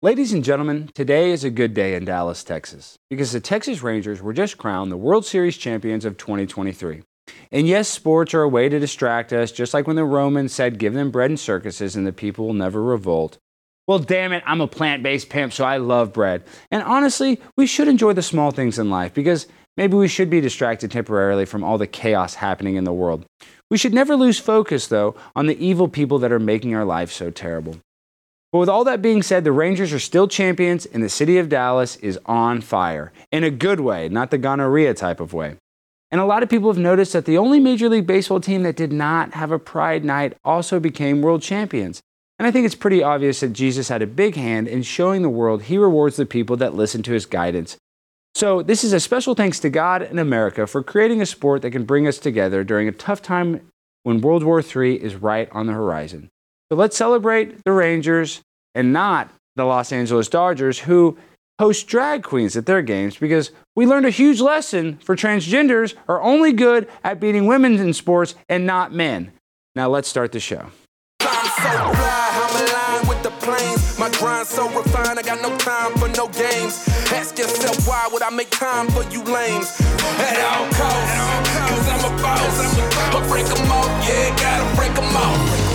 Ladies and gentlemen, today is a good day in Dallas, Texas, because the Texas Rangers were just crowned the World Series champions of 2023. And yes, sports are a way to distract us, just like when the Romans said, give them bread and circuses and the people will never revolt. Well, damn it, I'm a plant based pimp, so I love bread. And honestly, we should enjoy the small things in life because maybe we should be distracted temporarily from all the chaos happening in the world. We should never lose focus, though, on the evil people that are making our life so terrible. But with all that being said, the Rangers are still champions, and the city of Dallas is on fire. In a good way, not the gonorrhea type of way. And a lot of people have noticed that the only Major League Baseball team that did not have a Pride Night also became world champions. And I think it's pretty obvious that Jesus had a big hand in showing the world he rewards the people that listen to his guidance. So, this is a special thanks to God and America for creating a sport that can bring us together during a tough time when World War III is right on the horizon. So let's celebrate the Rangers and not the Los Angeles Dodgers, who host drag queens at their games because we learned a huge lesson for transgenders are only good at beating women in sports and not men. Now let's start the show. My grind so refined, I got no time for no games. Ask yourself why would I make time for you lames? At all costs, cause I'm a boss. Break them off, yeah, gotta break them off.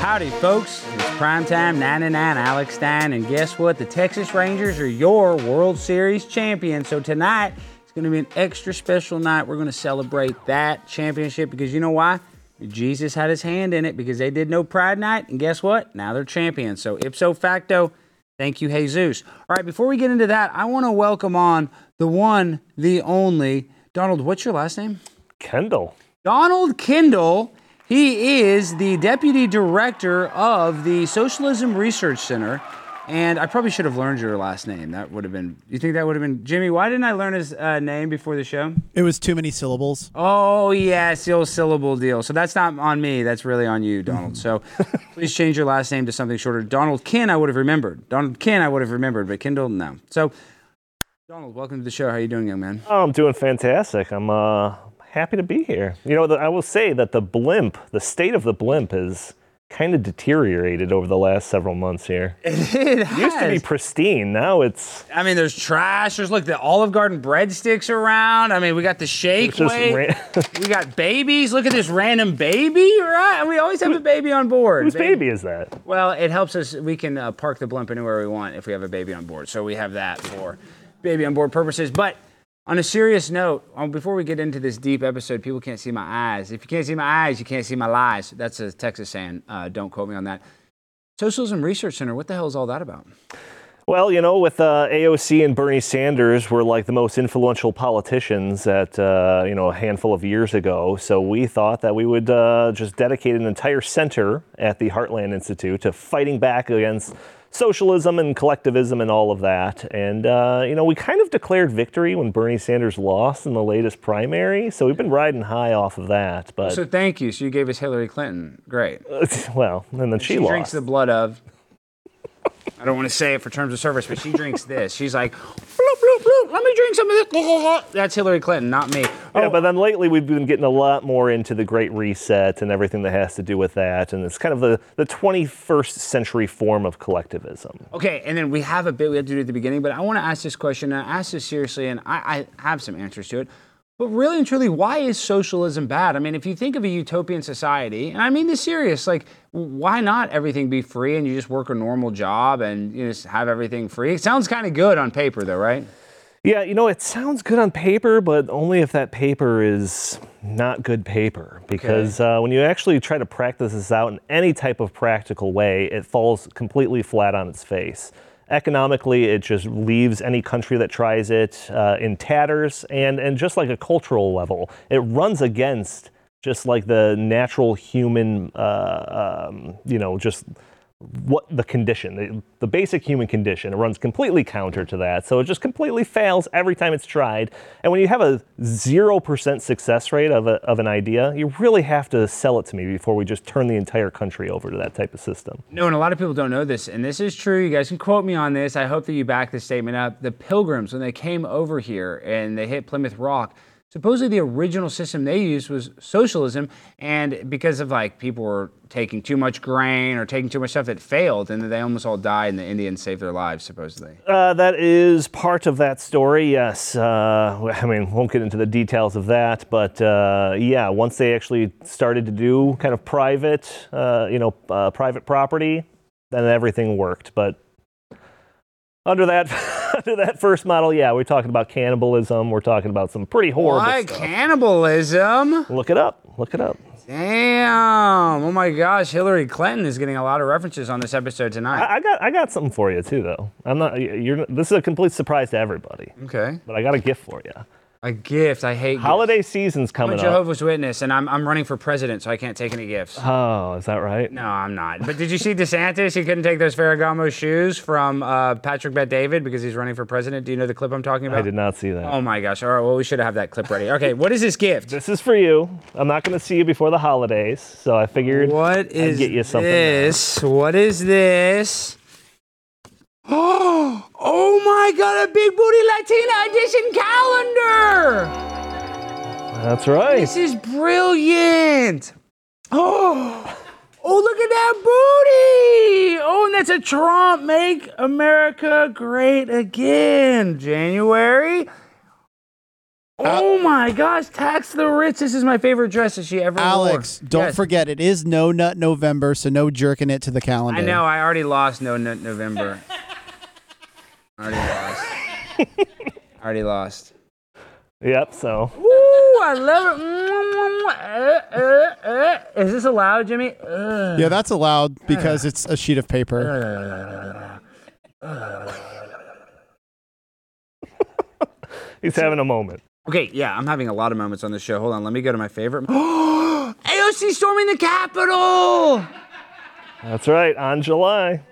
Howdy, folks. It's Primetime 99 Alex Stein, and guess what? The Texas Rangers are your World Series champions. So tonight, it's going to be an extra special night. We're going to celebrate that championship because you know why? Jesus had his hand in it because they did no Pride Night, and guess what? Now they're champions. So ipso facto, thank you, Jesus. All right, before we get into that, I want to welcome on the one, the only Donald. What's your last name? Kendal. Donald Kendal he is the deputy director of the Socialism Research Center. And I probably should have learned your last name. That would have been. You think that would have been Jimmy? Why didn't I learn his uh, name before the show? It was too many syllables. Oh yes, the old syllable deal. So that's not on me. That's really on you, Donald. so please change your last name to something shorter. Donald Kin, I would have remembered. Donald Kin, I would have remembered, but Kendal, no. So, Donald, welcome to the show. How are you doing, young man? Oh, I'm doing fantastic. I'm uh, happy to be here. You know, I will say that the blimp, the state of the blimp has kind of deteriorated over the last several months here. It, has. used to be pristine. Now it's. I mean, there's trash. There's like the Olive Garden breadsticks around. I mean, we got the shake weight. Ran- we got babies. Look at this random baby, right? And we always have a baby on board. Whose baby, baby is that? Well, it helps us. We can uh, park the blimp anywhere we want if we have a baby on board. So we have that for baby on board purposes. But on a serious note, before we get into this deep episode, people can't see my eyes. If you can't see my eyes, you can't see my lies. That's a Texas saying. Uh, don't quote me on that. Socialism Research Center, what the hell is all that about? Well, you know, with uh, AOC and Bernie Sanders were like the most influential politicians at, uh, you know, a handful of years ago. So we thought that we would uh, just dedicate an entire center at the Heartland Institute to fighting back against socialism and collectivism and all of that. And, uh, you know, we kind of declared victory when Bernie Sanders lost in the latest primary. So we've been riding high off of that. But So thank you. So you gave us Hillary Clinton. Great. well, and then she, she lost. drinks the blood of. I don't want to say it for terms of service, but she drinks this. She's like, bloop, bloop, bloop, let me drink some of this. That's Hillary Clinton, not me. Yeah, oh. but then lately we've been getting a lot more into the Great Reset and everything that has to do with that. And it's kind of the, the 21st century form of collectivism. Okay, and then we have a bit we have to do at the beginning, but I want to ask this question, and I ask this seriously, and I, I have some answers to it. But really and truly, why is socialism bad? I mean, if you think of a utopian society, and I mean this serious, like, why not everything be free and you just work a normal job and you just have everything free? It sounds kind of good on paper, though, right? Yeah, you know, it sounds good on paper, but only if that paper is not good paper. Because okay. uh, when you actually try to practice this out in any type of practical way, it falls completely flat on its face. Economically, it just leaves any country that tries it uh, in tatters, and, and just like a cultural level, it runs against just like the natural human, uh, um, you know, just what the condition, the, the, basic human condition. It runs completely counter to that. So it just completely fails every time it's tried. And when you have a 0% success rate of, a, of an idea, you really have to sell it to me before we just turn the entire country over to that type of system. No, and a lot of people don't know this. And this is true. You guys can quote me on this. I hope that you back this statement up. The pilgrims, when they came over here and they hit Plymouth Rock, supposedly the original system they used was socialism and because of like people were taking too much grain or taking too much stuff it failed and they almost all died and the indians saved their lives supposedly Uh, that is part of that story, yes. Uh, I mean, won't get into the details of that, but uh, yeah, once they actually started to do kind of private, uh, you know, uh, private property, then everything worked. But under that, under that first model, yeah, we're talking about cannibalism. We're talking about some pretty horrible why stuff. cannibalism Look it up. Look it up. damn oh my gosh hillary clinton is getting a lot of references on this episode tonight I, I got, I got something for you too, though. I'm not. You're. This is a complete surprise to everybody, okay but I got a gift for you. A gift i hate gifts. Holiday season's coming. I'm a up. Jehovah's Witness, and I'm, I'm running for president, so I can't take any gifts. Oh, is that right? No, I'm not. But did you see DeSantis? He couldn't take those Ferragamo shoes from uh, Patrick Bet David because he's running for president. Do you know the clip I'm talking about? I did not see that. Oh my gosh! All right, well we should have that clip ready. Okay, what is this gift? This is for you. I'm not going to see you before the holidays, so I figured What is get you something now. this? What is this? Oh, oh my God! A Big Booty Latina edition calendar. that's right. This is brilliant. Oh, oh, look at that booty. Oh, and that's a Trump Make America Great Again. January. Oh my gosh, tax the rich. This is my favorite dress that she ever wore. Alex, wore. don't Yes. forget it is No Nut November, so no jerking it to the calendar. I know, I already lost no Nut November. already lost. already lost. Yep. So Ooh, I love it. Mm, uh, uh, uh. Is this allowed, Jimmy? Uh. Yeah, that's allowed because it's a sheet of paper. he's having a moment. Okay, yeah, I'm having a lot of moments on this show. Hold on, let me go to my favorite. AOC storming the Capitol! That's right. On July,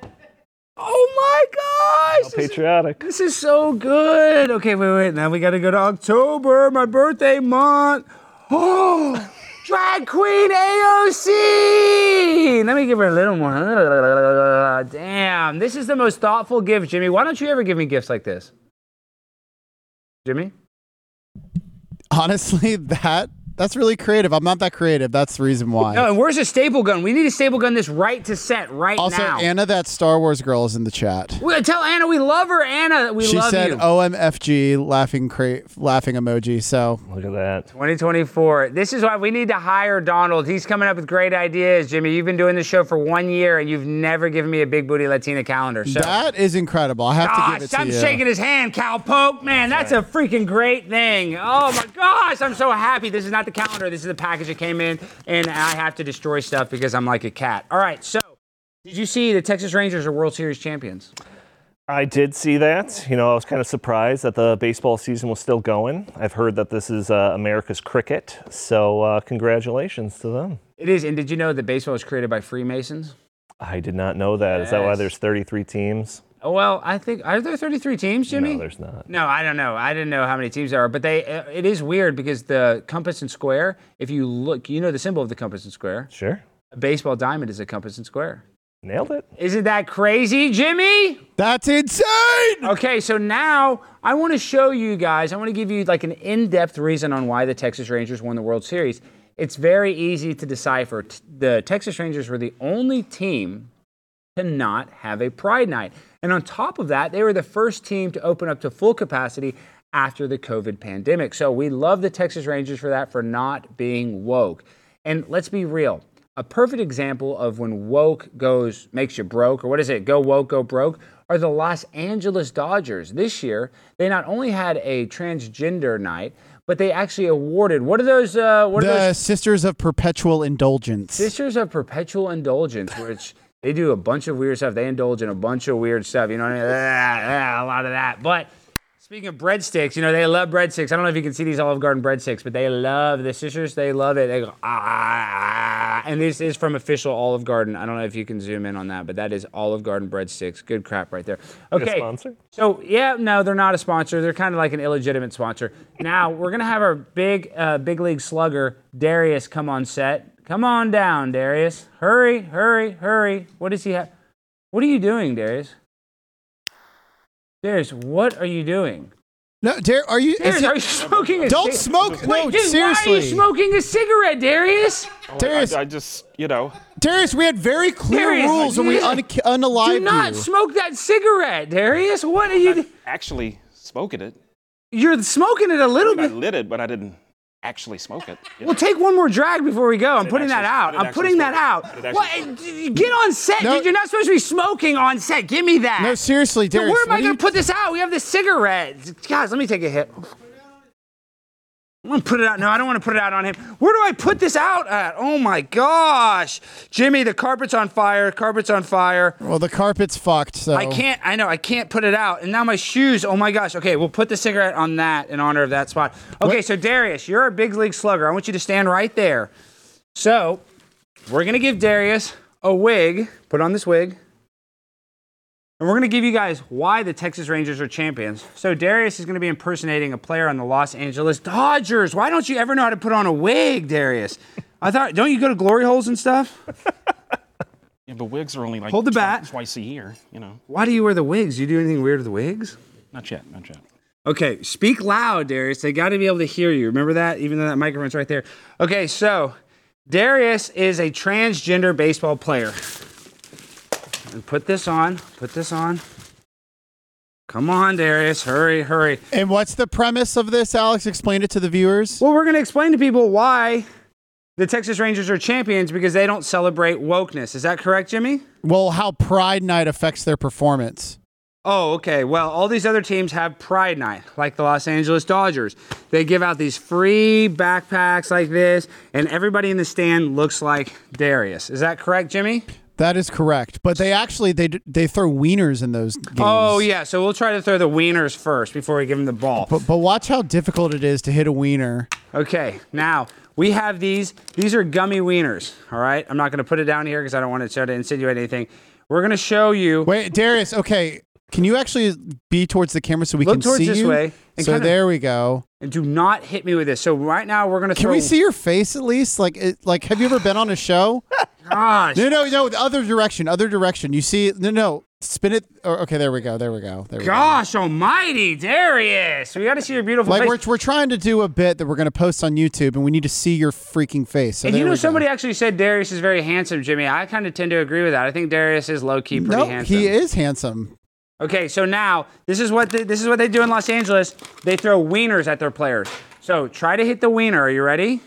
Oh my gosh! This is, patriotic. this is so good. Okay, wait, wait. Now we gotta go to October, my birthday month. Oh, drag queen AOC! Let me give her a little more. Damn, this is the most thoughtful gift, Jimmy. Why don't you ever give me gifts like this? Jimmy? Honestly, that that's really creative. I'm not that creative. That's the reason why. No, and where's a staple gun? We need a staple gun this right to set right also, now. Also, Anna, that Star Wars girl is in the chat. We- tell Anna we love her. Anna, we She love said you. OMFG laughing cra- laughing emoji. So Look at that. 2024. This is why we need to hire Donald. He's coming up with great ideas. Jimmy, you've been doing this show for one year and you've never given me a big booty Latina calendar. So. that is incredible. I have to give it Gosh, to I'm you. shaking his hand, Cowpoke. Man, that's a freaking great thing. Oh my gosh, I'm so happy. This is not the calendar. This is the package that came in, and I have to destroy stuff because I'm like a cat. All right, so did you see the Texas Rangers are World Series champions? I did see that. You know, I was kind of surprised that the baseball season was still going. I've heard that this is uh, America's cricket, so uh, congratulations to them. It is, and did you know that baseball was created by Freemasons? I did not know that. Is that why there's 33 teams? Oh, well, I think are there 33 teams, Jimmy? No, there's not. No, I don't know. I didn't know how many teams there are, but they uh, it is weird because the compass and square, if you look, you know the symbol of the compass and square. Sure. A baseball diamond is a compass and square. Nailed it. Isn't that crazy, Jimmy? That's insane. Okay, so now I want to show you guys, I want to give you like an in-depth reason on why the Texas Rangers won the World Series. It's very easy to decipher. The Texas Rangers were the only team to not have a Pride Night. And on top of that, they were the first team to open up to full capacity after the COVID pandemic. So we love the Texas Rangers for that, for not being woke. And let's be real. A perfect example of when woke goes makes you broke, or what is it? Go woke, go broke, are the Los Angeles Dodgers. This year, they not only had a transgender night, but they actually awarded what are those? Uh, what are those? The Sisters of Perpetual Indulgence. Sisters of Perpetual Indulgence, which they do a bunch of weird stuff. They indulge in a bunch of weird stuff. You know what I mean? Ah, ah, a lot of that. But speaking of breadsticks, you know, they love breadsticks. I don't know if you can see these Olive Garden breadsticks, but they love the sisters. They love it. They go, ah, ah. And this is from official Olive Garden. I don't know if you can zoom in on that, but that is Olive Garden breadsticks. Good crap right there. Okay. A sponsor? So yeah, no, they're not a sponsor. They're kind of like an illegitimate sponsor. Now we're gonna have our big, uh, big league slugger Darius come on set. Come on down, Darius. Hurry, hurry, hurry. What does he have? What are you doing, Darius? Darius, what are you doing? No, Dar- are you? Darius, it- are you smoking a don't cig- smoke. Wait, no, dude, seriously. Why are you smoking a cigarette, Darius? Oh, Darius, I, I just, you know, Darius, we had very clear Darius, rules when we you- un- unalived Do not you. smoke that cigarette, Darius. What are you? actually smoking it. You're smoking it a little I bit. I lit it, but I didn't actually smoke it. you Well, take one more drag before we go. I'm didn't putting that out. I didn't I'm putting that it. out. What? Get on set, No. dude. You're not supposed to be smoking on set. Give me that. no, seriously, Dude, where am I going to put this out? We have the cigarettes. Guys, let me take a hit. I'm to put it out. No, I don't want to put it out on him. Where do I put this out at? Oh my gosh. Jimmy, the carpet's on fire. Carpet's on fire. Well, the carpet's fucked. So I can't, I know, I can't put it out. And now my shoes, oh my gosh. Okay, we'll put the cigarette on that in honor of that spot. Okay, What? so Darius, you're a big league slugger. I want you to stand right there. So, we're to give Darius a wig. Put on this wig. And we're going to give you guys why the Texas Rangers are champions. So, Darius is going to be impersonating a player on the Los Angeles Dodgers. Why don't you ever know how to put on a wig, Darius? I thought, don't you go to glory holes and stuff? Yeah, but wigs are only like Hold the bat. twice a year. You know, Why do you wear the wigs? Do you do anything weird with the wigs? not yet, not yet. Okay, speak loud, Darius. They got to be able to hear you. Remember that? Even though that microphone's right there. Okay, so Darius is a transgender baseball player. And put this on. Put this on. Come on, Darius. Hurry, hurry. And what's the premise of this, Alex? Explain it to the viewers. Well, we're going to explain to people why the Texas Rangers are champions because they don't celebrate wokeness. Is that correct, Jimmy? Well, how Pride Night affects their performance. Oh, okay. Well, all these other teams have Pride Night, like the Los Angeles Dodgers. They give out these free backpacks like this, and everybody in the stand looks like Darius. Is that correct, Jimmy? That is correct. But they actually they they throw wieners in those games. Oh, yeah. So we'll try to throw the wieners first before we give them the ball. But but watch how difficult it is to hit a wiener. Okay, now we have these. These are gummy wieners, all right? I'm not going to put it down here because I don't want to try to insinuate anything. We're going to show you. Wait, Darius. Okay, can you actually be towards the camera so we Look can towards see this you? way and So kinda- there we go. And do not hit me with this. So right now we're going to Can throw. we see your face at least? Like, it, like, have you ever been on a show? Gosh. No, no, no. The other direction. Other direction. You see? No, no. Spin it. Or, okay, there we go. There we go. There we go. Gosh almighty, Darius. We got to see your beautiful Like face. we're, we're trying to do a bit that we're going to post on YouTube, and we need to see your freaking face. So And there you know, we go. somebody actually said Darius is very handsome, Jimmy. I kind of tend to agree with that. I think Darius is low key pretty No, handsome. he is handsome. Okay, so now this is what they, this is what they do in Los Angeles. They throw wieners at their players. So try to hit the wiener. Are you ready?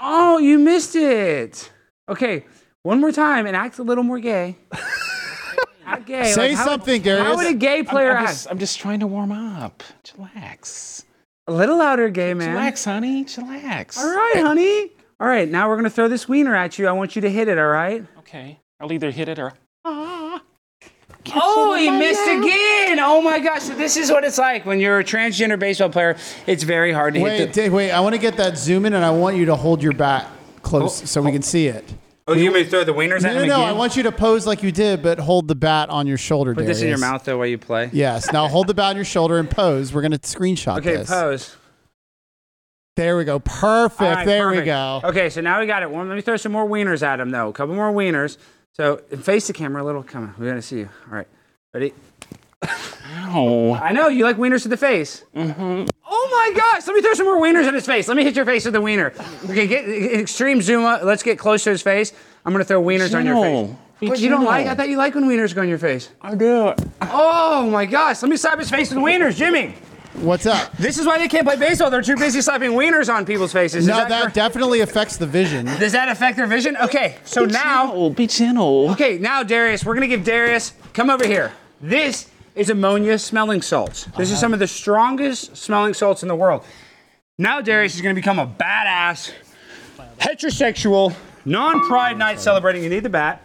Oh, you missed it. Okay, one more time and act a little more gay. act gay. Say Like, how- something, Darius. How would a gay I'm, player I'm act? just, I'm just trying to warm up. Chillax. A little louder, gay man. Chillax, honey. Chillax. All right, honey. All right, now we're gonna throw this wiener at you. I want you to hit it. All right. Okay. I'll either hit it or. Oh, he missed again! Oh my gosh! So this is what it's like when you're a transgender baseball player. It's very hard to Wait, hit the. Dave, wait. I want to get that zoom in, and I want you to hold your bat close oh. so we can see it. Oh, you may throw the wieners No, at no, him no. again? I want you to pose like you did, but hold the bat on your shoulder. Put this in your Darius. mouth though while you play. Yes. Now hold the bat on your shoulder and pose. We're gonna screenshot this. Okay, this. pose. There we go. Perfect. All right, there we perfect. go. Okay, so now we got it. Well, let me throw some more wieners at him though. A couple more wieners. So face the camera a little. Come on, we're gonna see you. All right, ready? Oh. I know you like wieners to the face. Mm-hmm. Oh my gosh! Let me throw some more wieners in his face. Let me hit your face with the wiener. Okay, get extreme zoom up. Let's get close to his face. I'm gonna throw wieners on your face. Be What, you don't like? I thought you like when wieners go on your face. I do. Oh my gosh! Let me slap his face with wieners, Jimmy. What's up? This is why they can't play baseball. They're too busy slapping wieners on people's faces. Is No, that that correct? definitely affects the vision. Does that affect their vision? Okay, so now, Gentle, be gentle. okay, now Darius, we're gonna give Darius. Come over here. This is ammonia smelling salts. This is uh-huh. some of the strongest smelling salts in the world. Now Darius is gonna become a badass, heterosexual, non-pride night celebrating. You need the bat.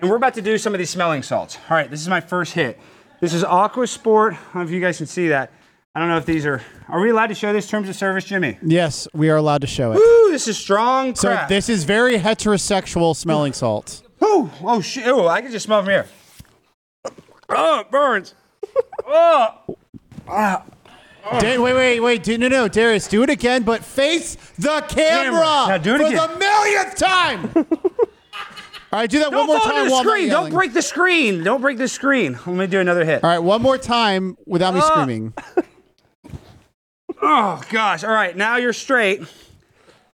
And we're about to do some of these smelling salts. All right, this is my first hit. This is Aqua Sport. I don't know if you guys can see that. I don't know if these are. Are we allowed to show this terms of service, Jimmy? Yes, we are allowed to show it. Ooh, this is strong So this is very heterosexual smelling salts. Ooh, oh shit! Ooh, I can just smell from here. Oh, it burns. oh, Da- wait, wait, wait. Do, no, no, Darius, do it again, but face the camera, Camera. Now do it for again. the millionth time. All right, do that Don't one more fall time into the screen. Don't break the screen. Don't break the screen. Let me do another hit. All right, one more time without me Ah. screaming. Oh gosh. All right, now you're straight.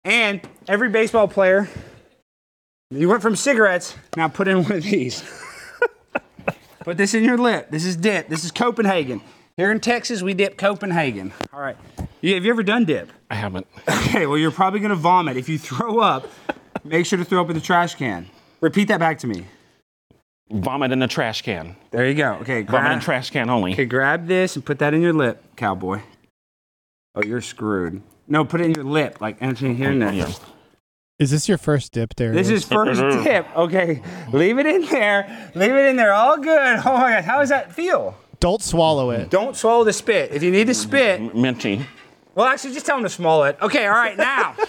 And every baseball player, you went from cigarettes. Now put in one of these. put this in your lip. This is dip. This is Copenhagen. Here in Texas, we dip Copenhagen. All right. You, have you ever done dip? I haven't. Okay. Well, you're probably gonna vomit. If you throw up, make sure to throw up in the trash can. Repeat that back to me. Vomit in the trash can. There you go. Okay. Vomit in grab- trash can only. Okay, grab this and put that in your lip, cowboy. Oh, you're screwed. No, put it in your lip, like anything here and there. Yeah. Is this your first dip there? This is first dip. Okay, leave it in there. Leave it in there. All good. Oh my God, how does that feel? Don't swallow it. Don't swallow the spit. If you need to spit, Minty. well, actually, just tell him to swallow it. Okay, all right, now.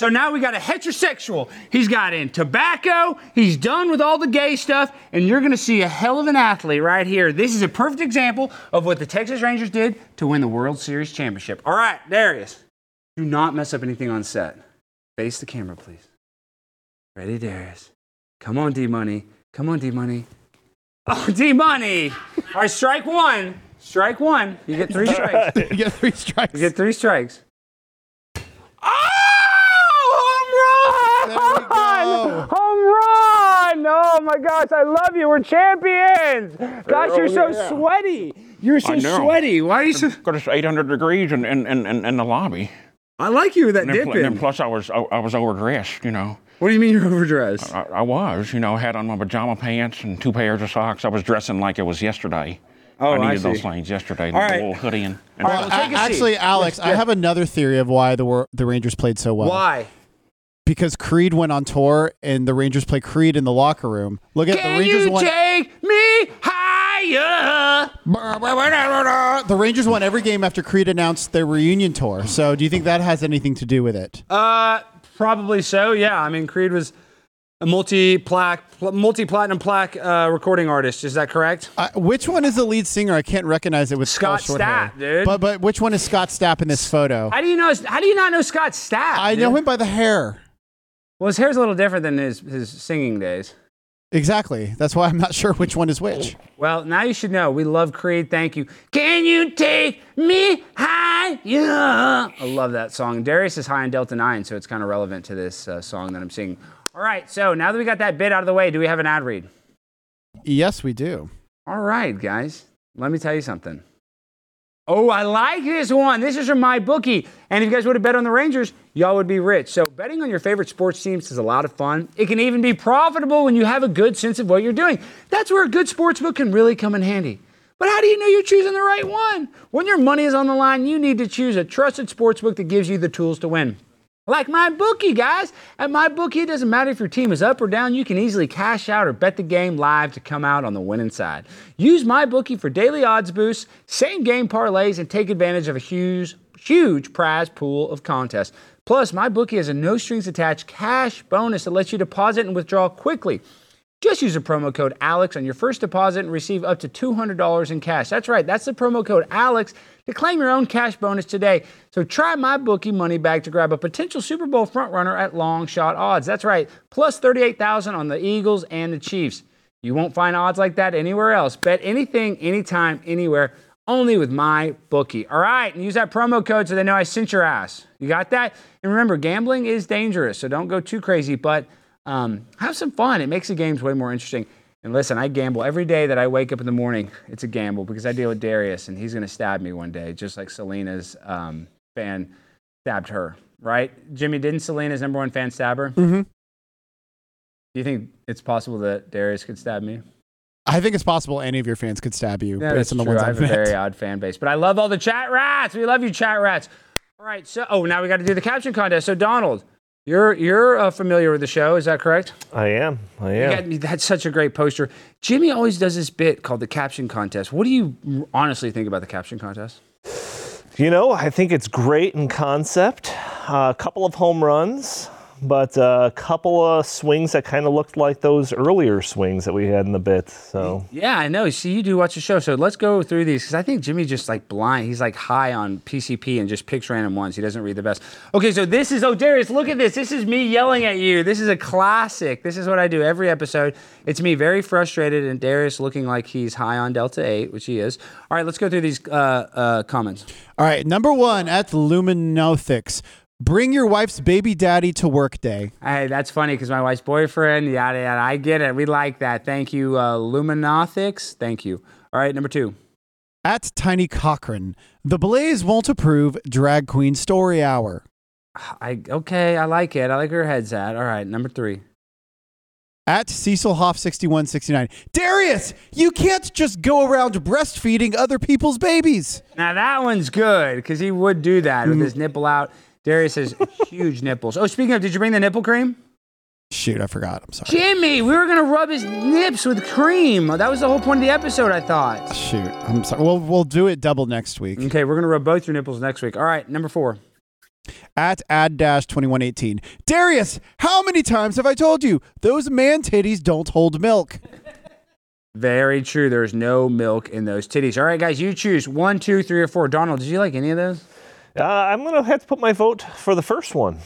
So now we got a heterosexual. He's got in tobacco. He's done with all the gay stuff, and you're going to see a hell of an athlete right here. This is a perfect example of what the Texas Rangers did to win the World Series championship. All right, Darius, do not mess up anything on set. Face the camera, please. Ready, Darius? Come on, D Money. Come on, D Money. Oh, D Money. All right, strike one. Strike one. You get three strikes. you get three strikes. You get three strikes. Oh, home run! There we go. Home run! Oh my gosh, I love you. We're champions. Gosh, you're so yeah. sweaty. You're so sweaty. Why are you so? Got us 800 degrees in, in, in, in, in the lobby. I like you with that And then, dip pl- then in. plus I was I, I was overdressed, you know. What do you mean you're overdressed? I, I was, you know, had on my pajama pants and two pairs of socks. I was dressing like it was yesterday. Oh, I I needed those see. things yesterday. All the right. little hoodie and, and All right, well, take a seat. actually, Alex, I have another theory of why the wor- the Rangers played so well. Why? Because Creed went on tour and the Rangers play Creed in the locker room. Look at the Can Rangers you won. take me higher? the Rangers won every game after Creed announced their reunion tour. So, do you think that has anything to do with it? Uh, probably so. Yeah. I mean, Creed was a multi plaque, multi platinum plaque uh, recording artist. Is that correct? Uh, which one is the lead singer? I can't recognize it with Scott all short hair. Stapp, dude. But but which one is Scott Stapp in this photo? How do you know? How do you not know Scott Stapp? I dude? know him by the hair. Well, his hair's a little different than his, his singing days. Exactly. That's why I'm not sure which one is which. Well, now you should know. We love Creed. Thank you. Can you take me high? Yeah. I love that song. Darius is high in Delta 9, so it's kind of relevant to this uh, song that I'm singing. All right, so now that we got that bit out of the way, do we have an ad read? Yes, we do. All right, guys, let me tell you something. Oh, I like this one. This is from MyBookie. And if you guys would have bet on the Rangers, y'all would be rich. So betting on your favorite sports teams is a lot of fun. It can even be profitable when you have a good sense of what you're doing. That's where a good sports book can really come in handy. But how do you know you're choosing the right one? When your money is on the line, you need to choose a trusted sports book that gives you the tools to win. Like MyBookie, guys. At MyBookie, it doesn't matter if your team is up or down, you can easily cash out or bet the game live to come out on the winning side. Use MyBookie for daily odds boosts, same game parlays, and take advantage of a huge, huge prize pool of contests. Plus, MyBookie has a no strings attached cash bonus that lets you deposit and withdraw quickly. Just use the promo code ALEX on your first deposit and receive up to $200 in cash. That's right, that's the promo code ALEX to claim your own cash bonus today. So try MyBookie money bag to grab a potential Super Bowl frontrunner at long shot odds. That's right, plus 38,000 on the Eagles and the Chiefs. You won't find odds like that anywhere else. Bet anything, anytime, anywhere, only with my bookie. All right, and use that promo code so they know I sent your ass. You got that? And remember, gambling is dangerous, so don't go too crazy, but um, have some fun. It makes the games way more interesting. And listen, I gamble every day that I wake up in the morning. It's a gamble because I deal with Darius, and he's going to stab me one day, just like Selena's um, fan stabbed her. Right, Jimmy? Didn't Selena's number one fan stab her? Mhm. Do you think it's possible that Darius could stab me? I think it's possible any of your fans could stab you Yeah, that's true. ones I have a very odd fan base, but I love all the chat rats. We love you, chat rats. All right, so oh, now we got to do the caption contest. So Donald, you're you're uh, familiar with the show, is that correct? I am. I You am. got- that's such a great poster. Jimmy always does this bit called the caption contest. What do you honestly think about the caption contest? You know, I think it's great in concept. Uh, a couple of home runs, but uh, a couple of swings that kind of looked like those earlier swings that we had in the bit. So Yeah, I know. See, you do watch the show, so let's go through these because I think Jimmy just like blind. He's like high on PCP and just picks random ones. He doesn't read the best. Okay, so this is oh Darius, look at this. This is me yelling at you. This is a classic. This is what I do every episode. It's me very frustrated and Darius looking like he's high on Delta Eight, which he is. All right, let's go through these uh, uh, comments. All right, number one at Luminothics. Bring your wife's baby daddy to work day. Hey, that's funny because my wife's boyfriend, yada yada. I get it. We like that. Thank you, uh, Luminothics. Thank you. All right, number two. At Tiny Cochran. The Blaze won't approve drag queen story hour. I okay. I like it. I like where her head's at. All right, number three. At Cecil Hoff 6169. Darius, you can't just go around breastfeeding other people's babies. Now that one's good because he would do that with his nipple out. Darius has huge nipples. Oh, speaking of, did you bring the nipple cream? Shoot, I forgot. I'm sorry. Jimmy, we were gonna rub his nips with cream. That was the whole point of the episode, I thought. Shoot, I'm sorry. We'll, we'll do it double next week. Okay, we're gonna rub both your nipples next week. All right, number four. At ad dash 2118. Darius, how many times have I told you those man titties don't hold milk? Very true. There's no milk in those titties. All right, guys, you choose one, two, three, or four. Donald, did you like any of those? Uh, I'm gonna have to put my vote for the first one.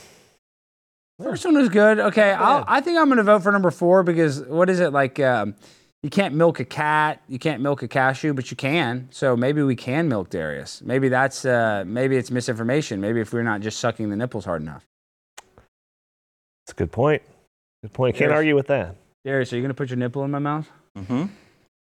First one was good. Okay, I'll, I think I'm going to vote for number four because what is it like? Um, you can't milk a cat, you can't milk a cashew, but you can. So maybe we can milk Darius. Maybe that's uh, maybe it's misinformation. Maybe if we're not just sucking the nipples hard enough. That's a good point. Good point. Can't argue with that. Darius, are you going to put your nipple in my mouth? Mm-hmm.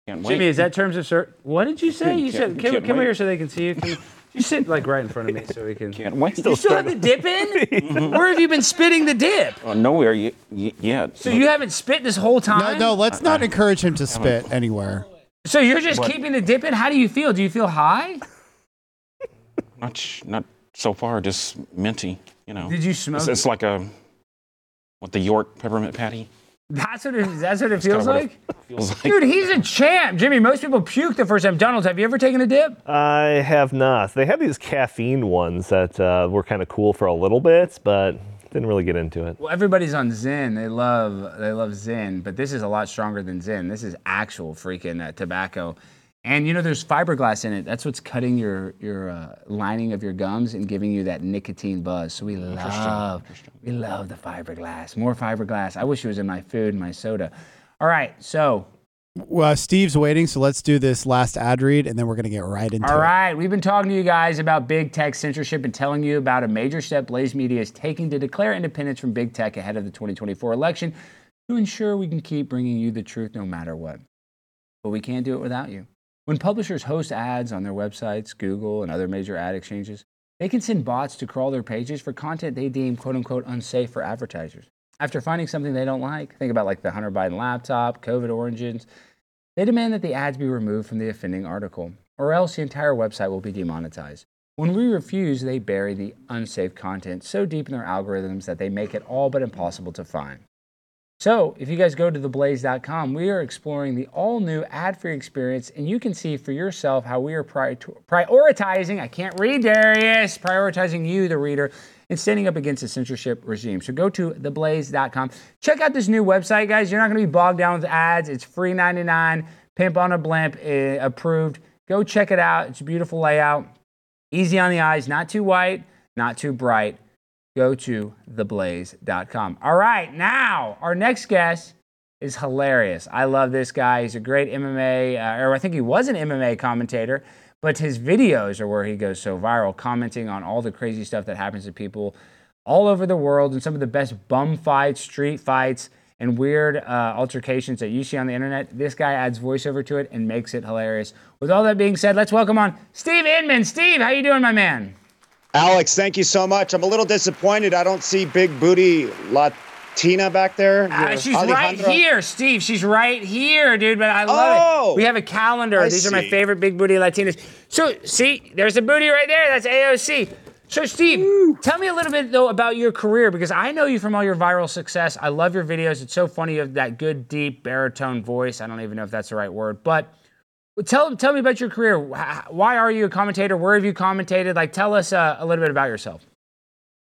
Can't wait. Jimmy, is that terms of sir? What did you say? You Can't- said come, can't come wait. here so they can see you. Can, you sit like right in front of me so we can. Can't wait. You still have the dip in? Mm-hmm. Where have you been spitting the dip? Oh, nowhere y- y- yet. So you haven't spit this whole No, time? no, no, let's not uh-uh. encourage him to spit anywhere. So you're just keeping the dip in? How do you feel? Do you feel high? Not, sh- not so far, just minty, you know. Did you smoke? It's, it's like a, what, the York peppermint patty? That's what it, that's what it Kinda feels what like. it feels like. Dude, he's a champ. Jimmy, most people puke the first time. Donald, have you ever taken a dip? I have not. They had these caffeine ones that uh, were kind of cool for a little bit, but didn't really get into it. Well, everybody's on Zyn. They love they love Zyn, but this is a lot stronger than Zyn. This is actual freaking uh, tobacco. And you know, there's fiberglass in it. That's what's cutting your your uh, lining of your gums and giving you that nicotine buzz. So we love we love the fiberglass. More fiberglass. I wish it was in my food and my soda. All right, so Well, Steve's waiting, so let's do this last ad read, and then we're gonna get right into All it. right, we've been talking to you guys about big tech censorship and telling you about a major step Blaze Media is taking to declare independence from big tech ahead of the 2024 election to ensure we can keep bringing you the truth no matter what. But we can't do it without you. When publishers host ads on their websites, Google, and other major ad exchanges, they can send bots to crawl their pages for content they deem quote unquote unsafe for advertisers. After finding something they don't like, think about like the Hunter Biden laptop, COVID origins, they demand that the ads be removed from the offending article, or else the entire website will be demonetized. When we refuse, they bury the unsafe content so deep in their algorithms that they make it all but impossible to find. So, if you guys go to theblaze.com, we are exploring the all new ad free experience, and you can see for yourself how we are pri- prioritizing, I can't read Darius, prioritizing you, the reader, and standing up against the censorship regime. So, go to theblaze.com. Check out this new website, guys. You're not going to be bogged down with ads. It's free 99, pimp on a blimp, eh, approved. Go check it out. It's a beautiful layout, easy on the eyes, not too white, not too bright go to theblaze.com. All right, now our next guest is hilarious. I love this guy. He's a great MMA, uh, or I think he was an MMA commentator, but his videos are where he goes so viral, commenting on all the crazy stuff that happens to people all over the world and some of the best bum fights, street fights, and weird uh, altercations that you see on the internet. This guy adds voiceover to it and makes it hilarious. With all that being said, let's welcome on Steve Inman. Steve, how you doing, my man? Alex, thank you so much. I'm a little disappointed. I don't see big booty Latina back there. Uh, she's right here, Steve. She's right here, dude. But I love Oh! it. We have a calendar. I These are my favorite big booty Latinas. So, see, there's a booty right there. That's AOC. So, Steve, tell me a little bit though about your career because I know you from all your viral success. I love your videos. It's so funny. You have that good, deep baritone voice. I don't even know if that's the right word, but tell tell me about your career. Why are you a commentator? Where have you commentated? Like, tell us uh, a little bit about yourself.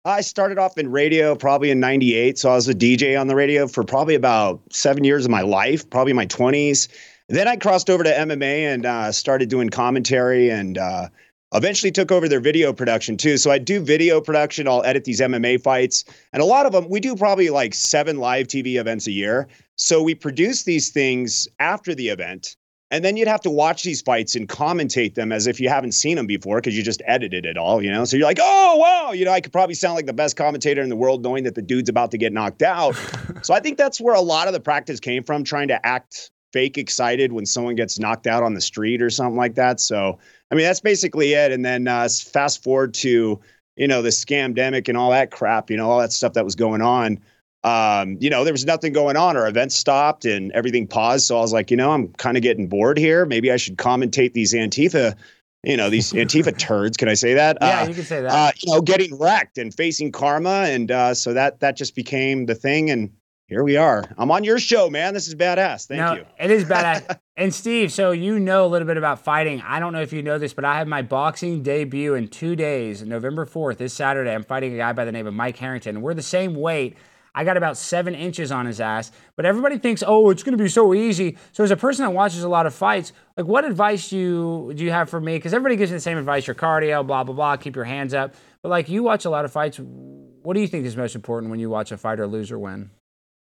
I started off in radio probably in 98. So I was a DJ on the radio for probably about seven years of my life, probably my 20s. Then I crossed over to MMA and uh, started doing commentary and uh, eventually took over their video production too. So I do video production. I'll edit these MMA fights. And a lot of them, we do probably like seven live TV events a year. So we produce these things after the event. And then you'd have to watch these fights and commentate them as if you haven't seen them before because you just edited it all, you know? So you're like, oh, wow, you know, I could probably sound like the best commentator in the world knowing that the dude's about to get knocked out. so I think that's where a lot of the practice came from, trying to act fake excited when someone gets knocked out on the street or something like that. So, I mean, that's basically it. And then uh, fast forward to, you know, the scamdemic and all that crap, you know, all that stuff that was going on um, you know, there was nothing going on. Our event stopped and everything paused. So I was like, you know, I'm kind of getting bored here. Maybe I should commentate these Antifa, you know, these Antifa turds. Can I say that? Yeah, uh, you can say that. Uh, you know, getting wrecked and facing karma, and uh, so that that just became the thing. And here we are. I'm on your show, man. This is badass. Thank no, you. It is badass. and Steve, so you know a little bit about fighting. I don't know if you know this, but I have my boxing debut in two days, November 4th, this Saturday. I'm fighting a guy by the name of Mike Harrington. And we're the same weight. I got about seven inches on his ass. But everybody thinks, oh, it's going to be so easy. So as a person that watches a lot of fights, like what advice do you do you have for me? Because everybody gives you the same advice: your cardio, blah blah blah, keep your hands up. But like you watch a lot of fights, what do you think is most important when you watch a fighter lose or win?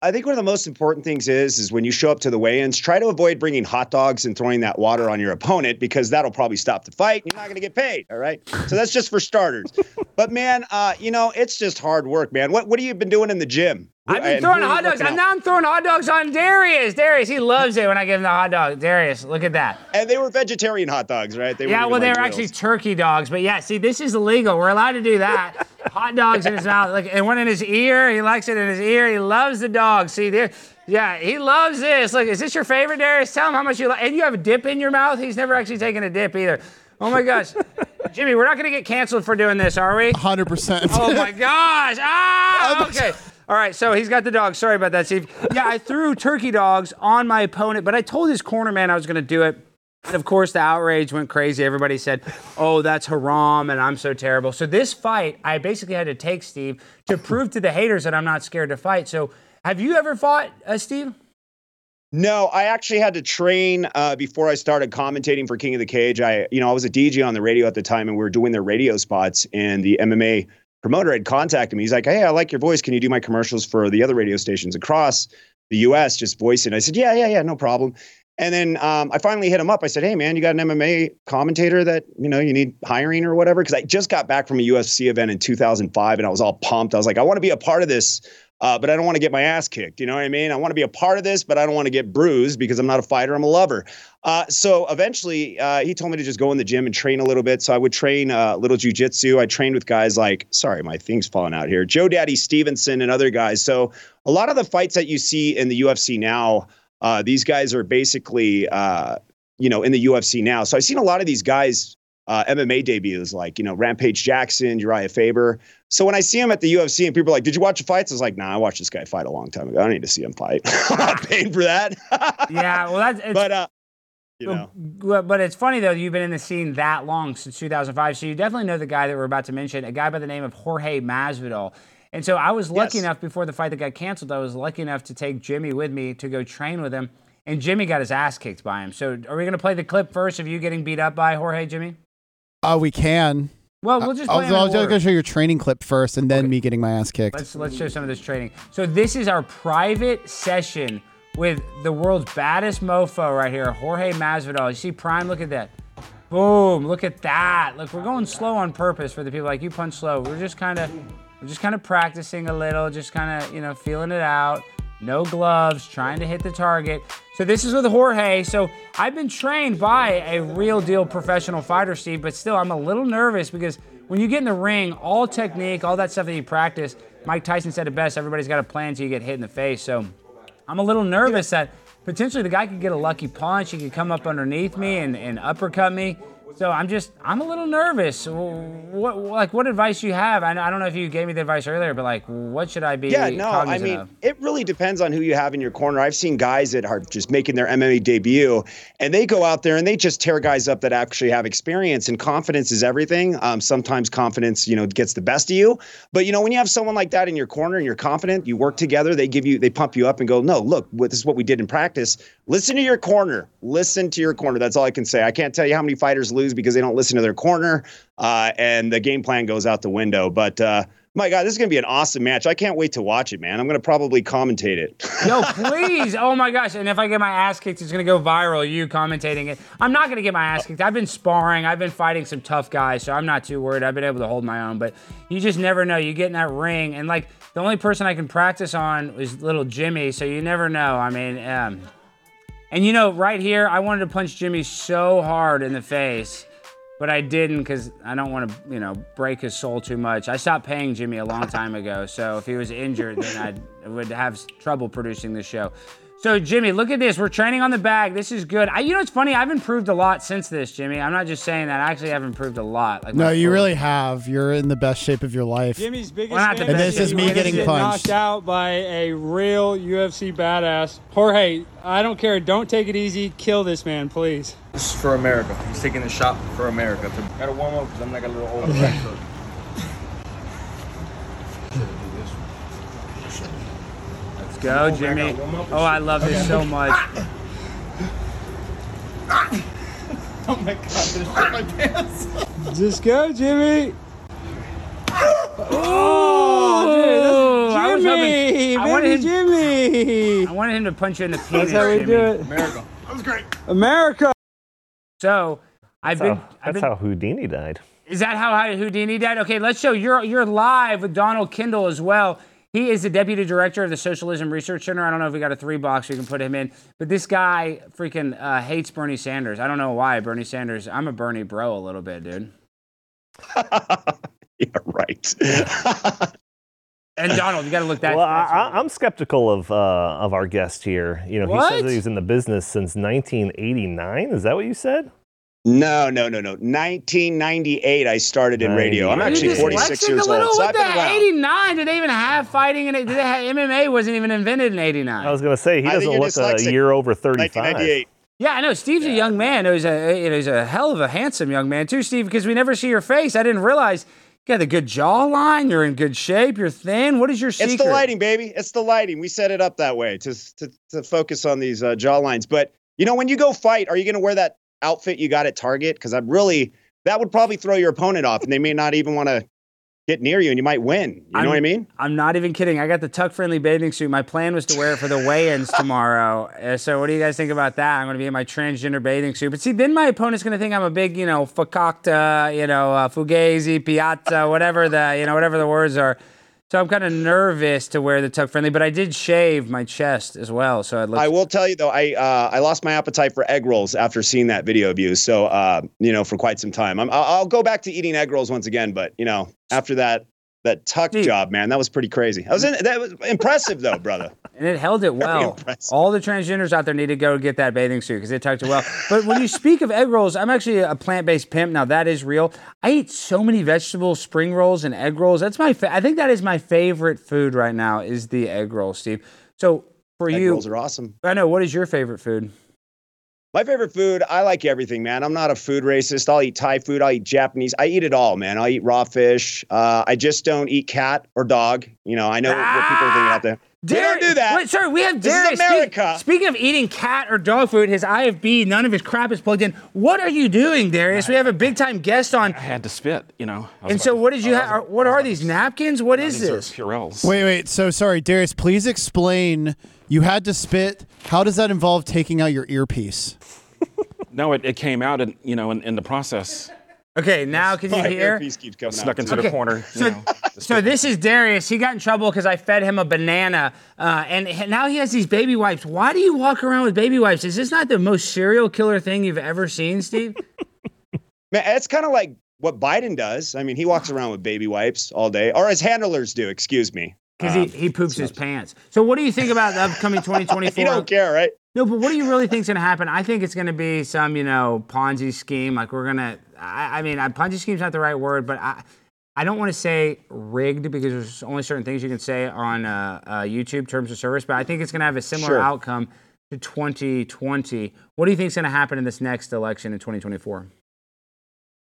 I think one of the most important things is is when you show up to the weigh-ins, try to avoid bringing hot dogs and throwing that water on your opponent because that'll probably stop the fight. And You're not going to get paid. All right, so that's just for starters. but man, uh, you know it's just hard work, man. What what have you been doing in the gym? I've been throwing hot dogs. And now I'm throwing hot dogs on Darius. Darius, he loves it when I give him the hot dog. Darius, look at that. And they were vegetarian hot dogs, right? They yeah, well, they were actually turkey dogs. But yeah, see, this is illegal. We're allowed to do that. hot dogs in his mouth, like, and one in his ear. He likes it in his ear. He loves the dog. See, there. Yeah, he loves this. Look, is this your favorite, Darius? Tell him how much you like. And you have a dip in your mouth. He's never actually taken a dip either. Oh my gosh. Jimmy, we're not going to get canceled for doing this, are we? 100%. Oh my gosh. Ah, okay. All right, so he's got the dog. Sorry about that, Steve. Yeah, I threw turkey dogs on my opponent, but I told his corner man I was going to do it. And of course, the outrage went crazy. Everybody said, oh, that's haram and I'm so terrible. So, this fight, I basically had to take Steve to prove to the haters that I'm not scared to fight. So, have you ever fought, uh, Steve? No, I actually had to train uh, before I started commentating for King of the Cage. I, you know, I was a DJ on the radio at the time, and we were doing their radio spots. And the MMA promoter had contacted me. He's like, "Hey, I like your voice. Can you do my commercials for the other radio stations across the U.S. Just voice it." I said, "Yeah, yeah, yeah, no problem." And then um, I finally hit him up. I said, "Hey, man, you got an MMA commentator that you know you need hiring or whatever?" Because I just got back from a UFC event in 2005, and I was all pumped. I was like, "I want to be a part of this." Uh, but I don't want to get my ass kicked. You know what I mean? I want to be a part of this, but I don't want to get bruised because I'm not a fighter. I'm a lover. Uh, so eventually, uh, he told me to just go in the gym and train a little bit. So I would train a uh, little jujitsu. I trained with guys like, sorry, my thing's falling out here, Joe Daddy Stevenson and other guys. So a lot of the fights that you see in the UFC now, uh, these guys are basically, uh, you know, in the UFC now. So I've seen a lot of these guys uh, MMA debuts, like you know Rampage Jackson, Urijah Faber. So when I see him at the UFC and people are like, "Did you watch the fights?" I was like, "Nah, I watched this guy fight a long time ago. I don't need to see him fight. I'm not paying for that." yeah, well, that's but uh, you know. But it's funny though, you've been in the scene that long since 2005, so you definitely know the guy that we're about to mention, a guy by the name of Jorge Masvidal. And so I was lucky yes. enough before the fight that got canceled. I was lucky enough to take Jimmy with me to go train with him, and Jimmy got his ass kicked by him. So are we going to play the clip first of you getting beat up by Jorge, Jimmy? Oh, uh, we can. Well, we'll just. Play I'll, I'll just go show your training clip first, and then okay. me getting my ass kicked. Let's let's show some of this training. So this is our private session with the world's baddest mofo right here, Jorge Masvidal. You see Prime? Look at that. Boom! Look at that. Look, we're going slow on purpose for the people like you punch slow. We're just kind of, we're just kind of practicing a little, just kind of, you know, feeling it out no gloves, trying to hit the target. So this is with Jorge. So I've been trained by a real deal professional fighter, Steve, but still I'm a little nervous because when you get in the ring, all technique, all that stuff that you practice, Mike Tyson said it best, everybody's got a plan until you get hit in the face. So I'm a little nervous that potentially the guy could get a lucky punch. He could come up underneath me and, and uppercut me. So I'm just, I'm a little nervous. What, like, what advice you have? I, I don't know if you gave me the advice earlier, but like, what should I be? Yeah, no, I mean, of? it really depends on who you have in your corner. I've seen guys that are just making their MMA debut, and they go out there and they just tear guys up that actually have experience. And confidence is everything. Um, sometimes confidence, you know, gets the best of you. But you know, when you have someone like that in your corner and you're confident, you work together. They give you, they pump you up and go, no, look, this is what we did in practice. Listen to your corner. Listen to your corner. That's all I can say. I can't tell you how many fighters lose because they don't listen to their corner, uh, and the game plan goes out the window. But uh, my God, this is going to be an awesome match. I can't wait to watch it, man. I'm going to probably commentate it. Yo, please. Oh my gosh. And if I get my ass kicked, it's going to go viral. You commentating it. I'm not going to get my ass kicked. I've been sparring. I've been fighting some tough guys, so I'm not too worried. I've been able to hold my own. But you just never know. You get in that ring, and like the only person I can practice on is little Jimmy, so you never know. I mean, um, and you know, right here, I wanted to punch Jimmy so hard in the face. But I didn't because I don't want to, you know, break his soul too much. I stopped paying Jimmy a long time ago, so if he was injured, then I'd, I would have trouble producing the show. So Jimmy, look at this. We're training on the bag. This is good. I, you know, it's funny. I've improved a lot since this, Jimmy. I'm not just saying that. I actually have improved a lot. Like No, you full- really have. You're in the best shape of your life. Jimmy's biggest Well, not the best And this is me getting get punched. knocked out by a real UFC badass. Jorge, I don't care. Don't take it easy. Kill this man, please. This is for America. He's taking a shot for America. Gotta warm up because I'm like a little old. Let's go, Jimmy. Oh, I love this so much. Oh my god, just go, Jimmy. Oh, oh I was Jimmy, hoping. I wanted, baby him, Jimmy. I wanted him to punch you in the penis. That's how we Jimmy. do it. America. That was great. America. So I've That's, been. how, I've been how Houdini died. Is that how Houdini died? Okay, let's show you're you're live with Donald Kendal as well. He is the deputy director of the Socialism Research Center. I don't know if we got a three box we can put him in, but this guy freaking uh, hates Bernie Sanders. I don't know why Bernie Sanders. I'm a Bernie bro a little bit, dude. yeah, right. And Donald, you got to look that. Well, I, I- I'm skeptical of uh, of our guest here. You know, he says that he's in the business since 1989. Is that what you said? No, no, no, no. 1998, I started in radio. I'm actually You Are 46 years a little old. So with I've been around. 89. Did they even have fighting in it? Did they have, MMA wasn't even invented in 89. I was gonna say he I think doesn't you're look a year over 35. 1998. Yeah, I know. Steve's a young man. He's a he's a hell of a handsome young man too, Steve. Because we never see your face. I didn't realize you got a good jawline. You're in good shape. You're thin. What is your secret? It's the lighting, baby. It's the lighting. We set it up that way to to, to focus on these uh, jaw lines. But you know, when you go fight, are you going to wear that outfit you got at Target? Because I'm really that would probably throw your opponent off, and they may not even want to get near you, and you might win. You I'm- know what I mean? I'm not even kidding. I got the tuck friendly bathing suit. My plan was to wear it for the weigh-ins tomorrow. Uh, so what do you guys think about that? I'm going to be in my transgender bathing suit. But see, then my opponent's going to think I'm a big, you know, fakakta, you know, uh, fugazi, piazza, whatever the, you know, whatever the words are. So I'm kind of nervous to wear the tuck friendly, but I did shave my chest as well. So it looks I will tell you though, I uh, I lost my appetite for egg rolls after seeing that video of you. So uh, you know, for quite some time, I'm, I'll, I'll go back to eating egg rolls once again. But you know, after that that tuck Steve. job, man, that was pretty crazy. I was in, that was impressive though, brother. and it held it well. All the transgenders out there need to go get that bathing suit because it tucked it well. But when you speak of egg rolls, I'm actually a plant-based pimp. Now that is real. I eat so many vegetables, spring rolls, and egg rolls. That's my. Fa- I think that is my favorite food right now. Is the egg roll, Steve. So for you Egg you, rolls are awesome. I know. What is your favorite food? My favorite food, I like everything, man. I'm not a food racist. I'll eat Thai food. I'll eat Japanese. I eat it all, man. I'll eat raw fish. Uh, I just don't eat cat or dog. You know, I know what people are thinking out there. We don't do that. Wait, sorry, we have This is Darius. Speak- America. speaking of eating cat or dog food, his IFB, none of his crap is plugged in. What are you doing, Darius? We have a big time guest on. I had to spit, you know. I was And so, about- what did you have? about- What are these napkins? What is These are this? Purells. Wait, wait. So sorry, Darius. Please explain. You had to spit. How does that involve taking out your earpiece? No, it, it came out, in, you know, in, in the process. Okay, now can you My hear? earpiece keeps coming Snuck out. into Okay, the corner. so- you know, the So this is Darius. He got in trouble because I fed him a banana, uh, and h- now he has these baby wipes. Why do you walk around with baby wipes? Is this not the most serial killer thing you've ever seen, Steve? Man, it's kind of like what Biden does. I mean, he walks around with baby wipes all day, or his handlers do. Excuse me. Because Um, he, he poops his pants. So what do you think about the upcoming 2024? You don't care, right? No, but what do you really think is going to happen? I think it's going to be some, you know, Ponzi scheme. Like we're going to, I mean, Ponzi scheme's not the right word, but I, I don't want to say rigged because there's only certain things you can say on uh, uh, YouTube terms of service, but I think it's going to have a similar Sure. outcome to 2020. What do you think is going to happen in this next election in 2024?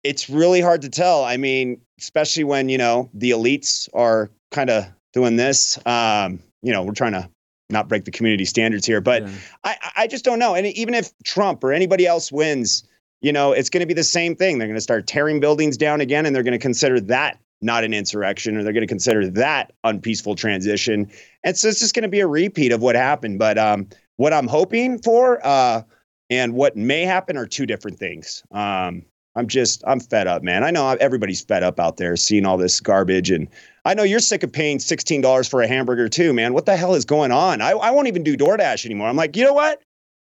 it's really hard to tell. I mean, especially when, you know, the elites are kind of doing this. Um, you know, we're trying to not break the community standards here, but Yeah. I, I just don't know. And even if Trump or anybody else wins, you know, it's going to be the same thing. They're going to start tearing buildings down again, and they're going to consider that not an insurrection, or they're going to consider that unpeaceful transition. And so it's just going to be a repeat of what happened. But um, what I'm hoping for uh, and what may happen are two different things. Um, I'm just, I'm fed up, man. I know everybody's fed up out there seeing all this garbage. And I know you're sick of paying $16 for a hamburger too, man. What the hell is going on? I, I won't even do DoorDash anymore. I'm like, you know what?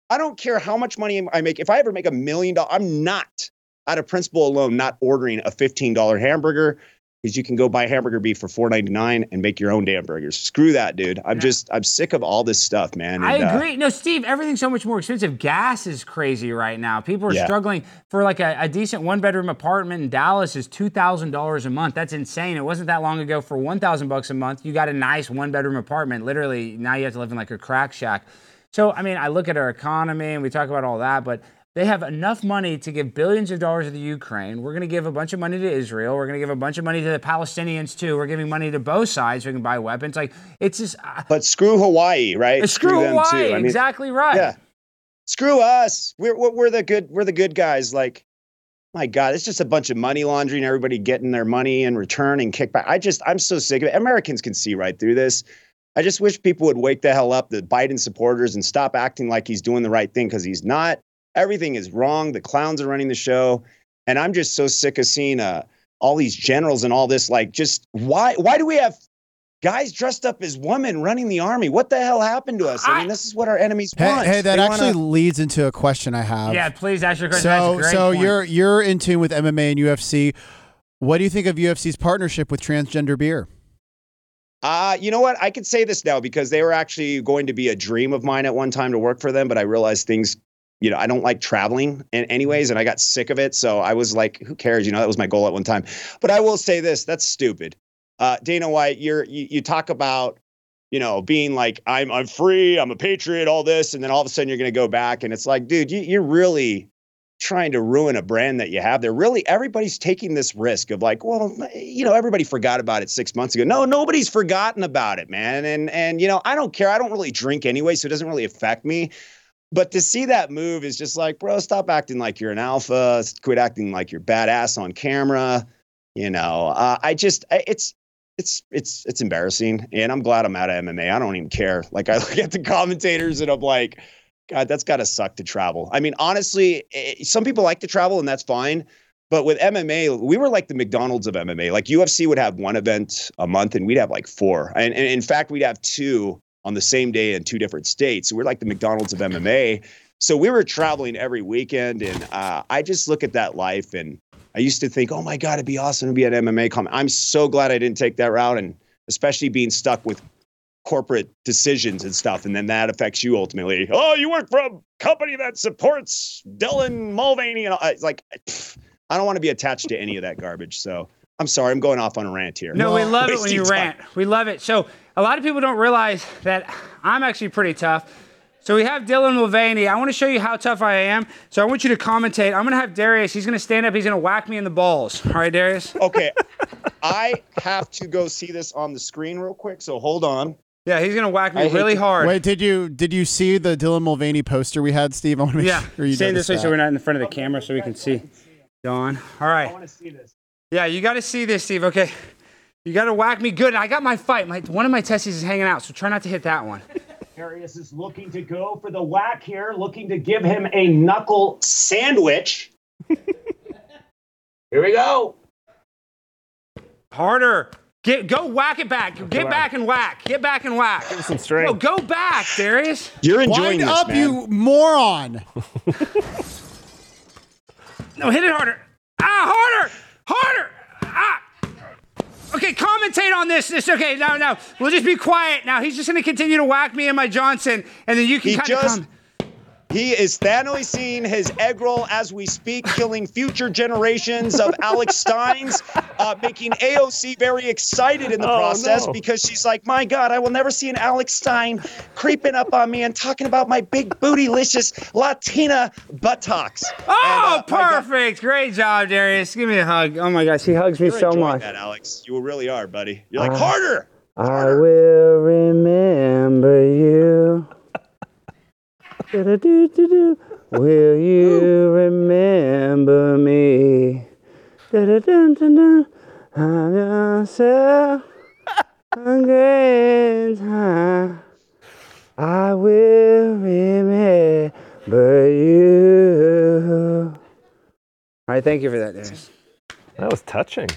I don't care how much money I make. If I ever make a million dollars, I'm not out of principle alone, not ordering a $15 hamburger because you can go buy hamburger beef for $4.99 and make your own damn burgers. Screw that, dude. I'm just, I'm sick of all this stuff, man. I And, uh, agree. no, Steve, everything's so much more expensive. Gas is crazy right now. People are Yeah. struggling for like a, a decent one bedroom apartment in Dallas is two thousand dollars a month. That's insane. It wasn't that long ago for one thousand bucks a month. You got a nice one bedroom apartment. Literally, now you have to live in like a crack shack. So I mean, I look at our economy and we talk about all that, but they have enough money to give billions of dollars to the Ukraine. We're going to give a bunch of money to Israel. We're going to give a bunch of money to the Palestinians too. We're giving money to both sides so we can buy weapons. Like it's just uh, but screw Hawaii, right? screw them Hawaii. too. I mean, exactly right. Yeah. Screw us. We're, we're we're the good we're the good guys. Like, my God, it's just a bunch of money laundering. Everybody getting their money in return and kickback. I just I'm so sick of it. Americans can see right through this. I just wish people would wake the hell up, the Biden supporters, and stop acting like he's doing the right thing because he's not. Everything is wrong. The clowns are running the show, and I'm just so sick of seeing uh, all these generals and all this. Like, just why why do we have guys dressed up as women running the army? What the hell happened to us? I, I- mean, this is what our enemies Hey, want. hey, that They actually wanna- leads into a question I have. Yeah, please ask your question. So, That's a great so point. you're you're in tune with MMA and UFC. What do you think of UFC's partnership with transgender beer? Uh, you know what? I could say this now because they were actually going to be a dream of mine at one time to work for them, but I realized things, you know, I don't like traveling in anyways, and I got sick of it. So I was like, who cares? You know, that was my goal at one time. But I will say this, that's stupid. Uh, Dana White, you're you, you talk about, you know, being like, I'm I'm free, I'm a patriot, all this, and then all of a sudden you're gonna go back and it's like, dude, you, you're really trying to ruin a brand that you have there. Really, everybody's taking this risk of like, well, you know, everybody forgot about it six months ago. No, nobody's forgotten about it, man. And and you know, I don't care. I don't really drink anyway, so it doesn't really affect me. But to see that move is just like, bro, stop acting like you're an alpha. Quit acting like you're badass on camera. You know, uh, I just, it's, it's, it's, it's embarrassing. And I'm glad I'm out of MMA. I don't even care. Like I look at the commentators and I'm like, God, that's got to suck to travel. I mean, honestly, eh, some people like to travel and that's fine. But with MMA, we were like the McDonald's of MMA. Like UFC would have one event a month and we'd have like four. And, and in fact, we'd have two on the same day in two different states. So we're like the McDonald's of MMA. So we were traveling every weekend. And uh, I just look at that life and I used to think, oh my God, it'd be awesome to be an MMA comment. I'm so glad I didn't take that route. And especially being stuck with corporate decisions and stuff. And then that affects you ultimately. Oh, you work for a company that supports Dylan Mulvaney. And it's like, pff, I don't want to be attached to any of that garbage. So I'm sorry, I'm going off on a rant here. No, we love it when you time. rant. We love it. So a lot of people don't realize that I'm actually pretty tough. So we have Dylan Mulvaney. I want to show you how tough I am. So I want you to commentate. I'm going to have Darius. He's going to stand up. He's going to whack me in the balls. All right, Darius? Okay. I have to go see this on the screen real quick. So hold on. Yeah, he's going to whack me I really to- hard. Wait, did you did you see the Dylan Mulvaney poster we had, Steve? I want to make yeah, sure you stand this way so we're not in the front of the camera so we can see. Don. All right. I want to see this. Yeah, you got to see this, Steve. Okay. You got to whack me good. I got my fight. My, one of my testes is hanging out, so try not to hit that one. Darius is looking to go for the whack here, looking to give him a knuckle sandwich. here we go. Harder. Get go whack it back. Get back and whack. Get back and whack. Give some No, strength. go back, Darius. You're enjoying Wind this, up, man. you moron! No, hit it harder. Ah, harder, harder. Ah. Okay, commentate on this. This okay? Now, now we'll just be quiet. Now he's just gonna continue to whack me and my Johnson, and then you can He kind of just- come. He is Thanosing his egg roll as we speak, killing future generations of Alex Steins, uh, making AOC very excited in the Oh, process no. because she's like, my God, I will never see an Alex Stein creeping up on me and talking about my big bootylicious Latina buttocks. Oh, And, uh, perfect. Great job, Darius. Give me a hug. Oh my gosh, he hugs me you're so much. that, Alex. You really are, buddy. You're like, Uh, harder. I will remember you. Will you remember me? I'm yourself again time. I will remember you. All right, thank you for that, Darius. That was touching.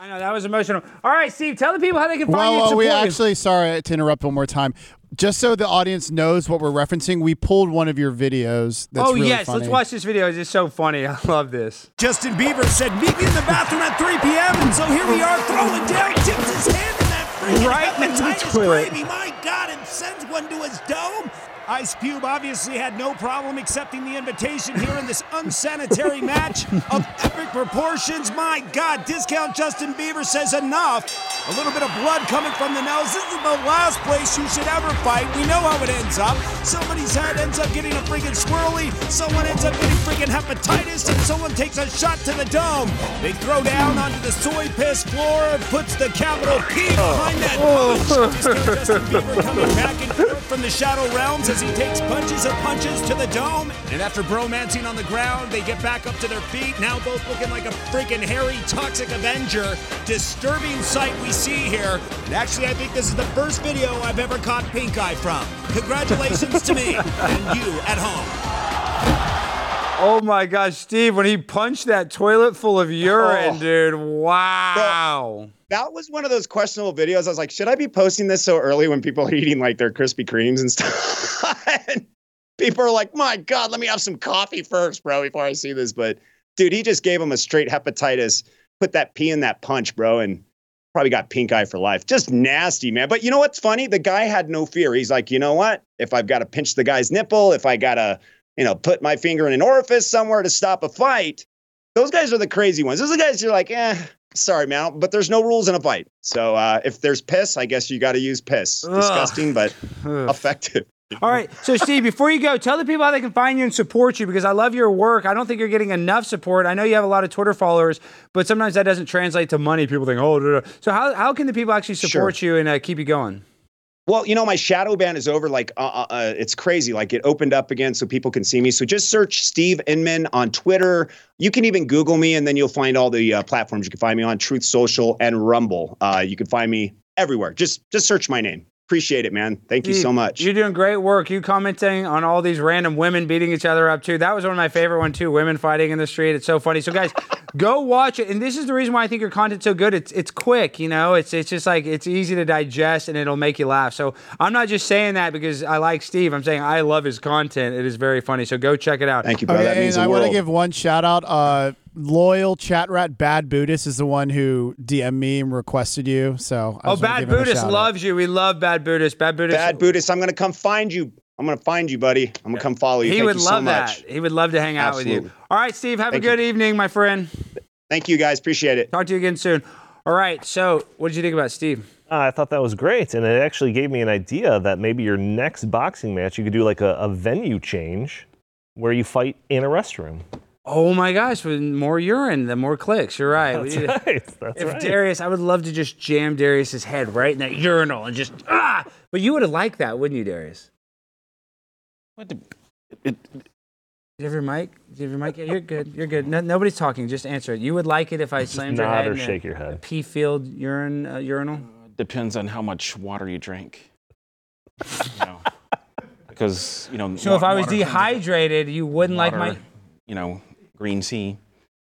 I know that was emotional. All right, Steve, tell the people how they can find Well, you and well, support we you. actually, sorry to interrupt one more time. Just so the audience knows what we're referencing, we pulled one of your videos. That's oh really yes, funny. let's watch this video. It's just so funny. I love this. Justin Bieber said, Meet me in the bathroom at 3 p.m. And so here we are throwing down, tips his hand in that freaking Right into the hepatitis toilet. gravy. My God, and sends one to his dome. Ice Cube obviously had no problem accepting the invitation here in this unsanitary match of epic proportions. My God, discount Justin Bieber says enough. A little bit of blood coming from the nose. This is the last place you should ever fight. We know how it ends up. Somebody's head ends up getting a freaking swirly. Someone ends up getting freaking hepatitis, and someone takes a shot to the dome. They throw down onto the soy piss floor, and puts the capital P behind that. Oh. Discount Justin Bieber coming back and forth from the shadow realms as he takes punches and punches to the dome. And after bromancing on the ground, they get back up to their feet, now both looking like a freaking hairy, toxic Avenger. Disturbing sight we see here. And actually, I think this is the first video I've ever caught pink eye from. Congratulations to me and you at home. Oh my gosh, Steve, when he punched that toilet full of urine, Oh. dude. Wow. That was one of those questionable videos. I was like, should I be posting this so early when people are eating like their Krispy Kremes and stuff? and people are like, my God, let me have some coffee first, bro, before I see this. But dude, he just gave him a straight hepatitis, put that pee in that punch, bro, and probably got pink eye for life. Just nasty, man. But you know what's funny? The guy had no fear. He's like, you know what? If I've got to pinch the guy's nipple, if I got to, you know, put my finger in an orifice somewhere to stop a fight, those guys are the crazy ones. Those are the guys you're like, eh, sorry, man, but there's no rules in a fight. So uh, if there's piss, I guess you got to use piss. Ugh. Disgusting, but effective. All right. So, Steve, before you go, tell the people how they can find you and support you because I love your work. I don't think you're getting enough support. I know you have a lot of Twitter followers, but sometimes that doesn't translate to money. People think, oh, da, da. so how, how can the people actually support you and uh, keep you going? Well, you know, my shadow ban is over. Like, uh, uh, uh, it's crazy. Like, it opened up again so people can see me. So just search Steve Inman on Twitter. You can even Google me, and then you'll find all the uh, platforms you can find me on: Truth Social and Rumble. Uh, you can find me everywhere. Just just search my name. Appreciate it, man. Thank you so much. You're doing great work. You commenting on all these random women beating each other up too. That was one of my favorite one too. Women fighting in the street. It's so funny. So guys, go watch it. And this is the reason why I think your content's so good. It's it's quick. You know, it's it's just like it's easy to digest and it'll make you laugh. So I'm not just saying that because I like Steve. I'm saying I love his content. It is very funny. So go check it out. Thank you, bro. that Okay, means and the I want to give one shout out. Uh, loyal chat rat Bad Buddhist is the one who DM'd me and requested you. So I Oh, Bad give him a Buddhist shout out. loves you. We love Bad Buddhist. Bad Buddhist. Bad Buddhist, I'm gonna come find you. I'm gonna find you, buddy. I'm gonna come follow you. He Thank would you love so much. that. He would love to hang out with you. All right, Steve. Have Thank a good you. evening, my friend. Thank you, guys. Appreciate it. Talk to you again soon. All right. So, what did you think about Steve? Uh, I thought that was great, and it actually gave me an idea that maybe your next boxing match, you could do like a, a venue change where you fight in a restroom. Oh my gosh, with more urine, the more clicks. You're right. We That's need- right. That's If right. Darius, I would love to just jam Darius's head right in that urinal and just ah. But you would have liked that, wouldn't you, Darius? What the, it, Do you have your mic? Do you have your mic? Yeah, you're good. You're good. No, nobody's talking. Just answer it. You would like it if I slammed your nod head or in a- shake your head. Pee field urine uh, urinal. depends on how much water you drink. you know, because you know. So if I was dehydrated, you wouldn't like my. you know, green tea,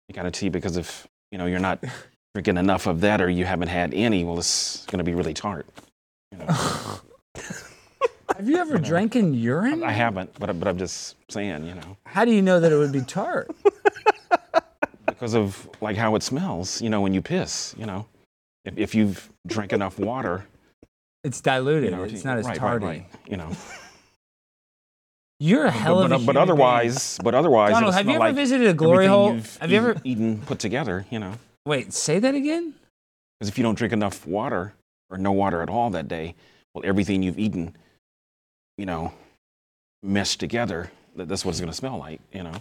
you got a tea because if you know you're not drinking enough of that or you haven't had any, well, it's going to be really tart. You know, Have you ever drank in urine? I haven't, but but I'm just saying, you know, How do you know that it would be tart? because of like how it smells. You know, when you piss, you know, if if you've drank enough water, It's diluted. you know, it's not as right, tarty. Right, right, you know. You're a hell but, of a uh, but, human but being. otherwise, but otherwise, Donald, have you ever like visited a glory hole? Have you ever- eaten put together? You know, Wait, say that again. because if you don't drink enough water or no water at all that day, well, everything you've eaten, you know, meshed together. that- That's what it's going to smell like. You know,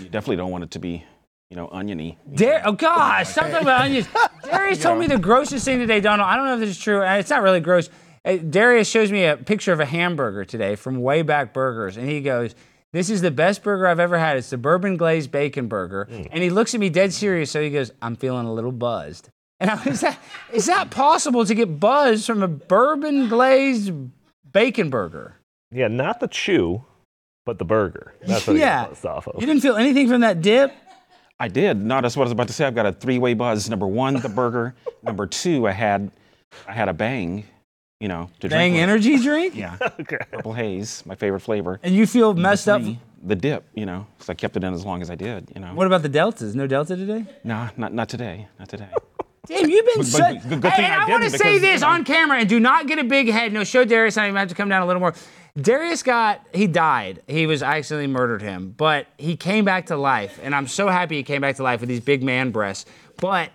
you definitely don't want it to be, you know, oniony. Dar- oh gosh, something about onions. Darius told me the grossest thing today, Donald. I don't know if this is true. It's not really gross. Uh, Darius shows me a picture of a hamburger today from Wayback Burgers, and he goes, "This is the best burger I've ever had. It's the bourbon glazed bacon burger." And he looks at me dead serious, so he goes, "I'm feeling a little buzzed." And I was like, "Is that possible to get buzzed from a bourbon glazed bacon burger?" Yeah, not the chew, but the burger. That's what Yeah. he buzzed off of. You didn't feel anything from that dip? I did. No, that's what I was about to say. I've got a three-way buzz. Number one, the burger. Number two, I had, I had a bang. You know, to Bang drink with. energy drink? Yeah, Okay. purple haze, my favorite flavor. And you feel messed up? Three, the dip. You know, because I kept it in as long as I did. You know, What about the deltas? No delta today? nah, not not today. Not today. Damn, you've been But- so. but the good Hey, thing and I I, want to say this you know- on camera and do not get a big head. No, show Darius. I'm have to come down a little more. Darius got he died. He was I accidentally murdered him, but he came back to life, and I'm so happy he came back to life with these big man breasts. But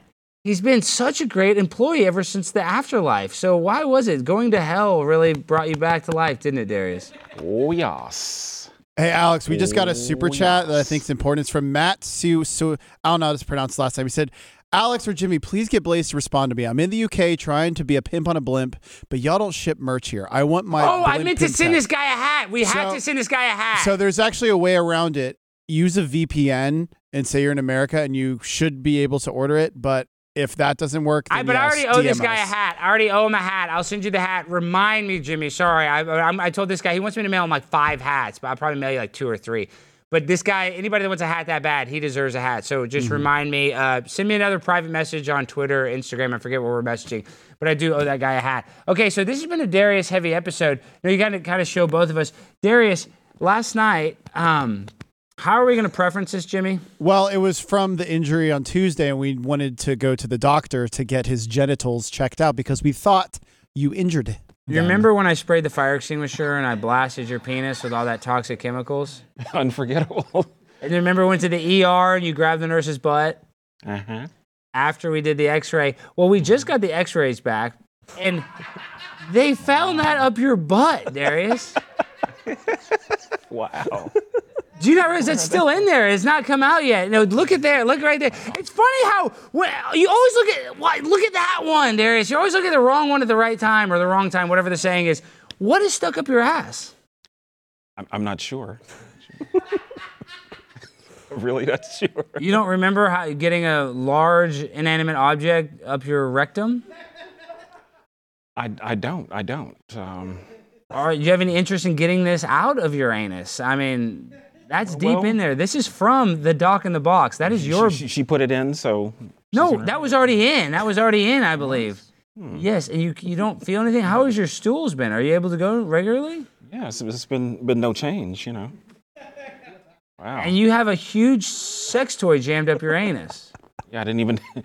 he's been such a great employee ever since the afterlife. So why was it going to hell really brought you back to life, didn't it, Darius? Oh yes. Hey, Alex, we just got a oh, super Oh, chat that I think is important. It's from Matt Su. Su I don't know how to pronounce last time. He said, Alex or Jimmy, please get Blaze to respond to me. I'm in the UK trying to be a pimp on a blimp, but y'all don't ship merch here. I want my. Oh, I meant to send tag." this guy a hat. We have So- to send this guy a hat. So there's actually a way around it. Use a VPN and say you're in America, and you should be able to order it. But if that doesn't work, I, but I already owe this DM guy a hat. I already owe him a hat. I'll send you the hat. Remind me, Jimmy. Sorry, I, I, I told this guy he wants me to mail him like five hats, but I'll probably mail you like two or three. But this guy, anybody that wants a hat that bad, he deserves a hat. So just remind me. Uh, send me another private message on Twitter, Instagram. I forget what we're messaging, but I do owe that guy a hat. Okay, so this has been a Darius heavy episode. Now you got to kind of show both of us. Darius, last night. Um, how are we going to preference this, Jimmy? Well, it was from the injury on Tuesday, and we wanted to go to the doctor to get his genitals checked out because we thought you injured it. You remember when I sprayed the fire extinguisher and I blasted your penis with all that toxic chemicals? Unforgettable. And you remember when we went to the ER and you grabbed the nurse's butt Uh huh. after we did the X-ray? Well, we just got the X-rays back, and they found that up your butt, Darius. Wow. Do you not realize that's still in there? It's not come out yet. No, look at there. Look right there. It's funny how when, you always look at what. Look at that one, Darius. You always look at the wrong one at the right time or the wrong time, whatever the saying is. What is stuck up your ass? I'm, I'm not sure. really not sure. You don't remember how getting a large inanimate object up your rectum? I, I don't. I don't. Um, Or do you have any interest in getting this out of your anus? I mean, that's deep in there. This is from the doc in the box. That is your. she, she, she put it in, so no, that was already in. That was already in, I believe. Hmm. Yes, and you you don't feel anything. How has your stools been? Are you able to go regularly? yeah, it's, it's been been no change, you know. Wow. And you have a huge sex toy jammed up your anus. yeah, I didn't even.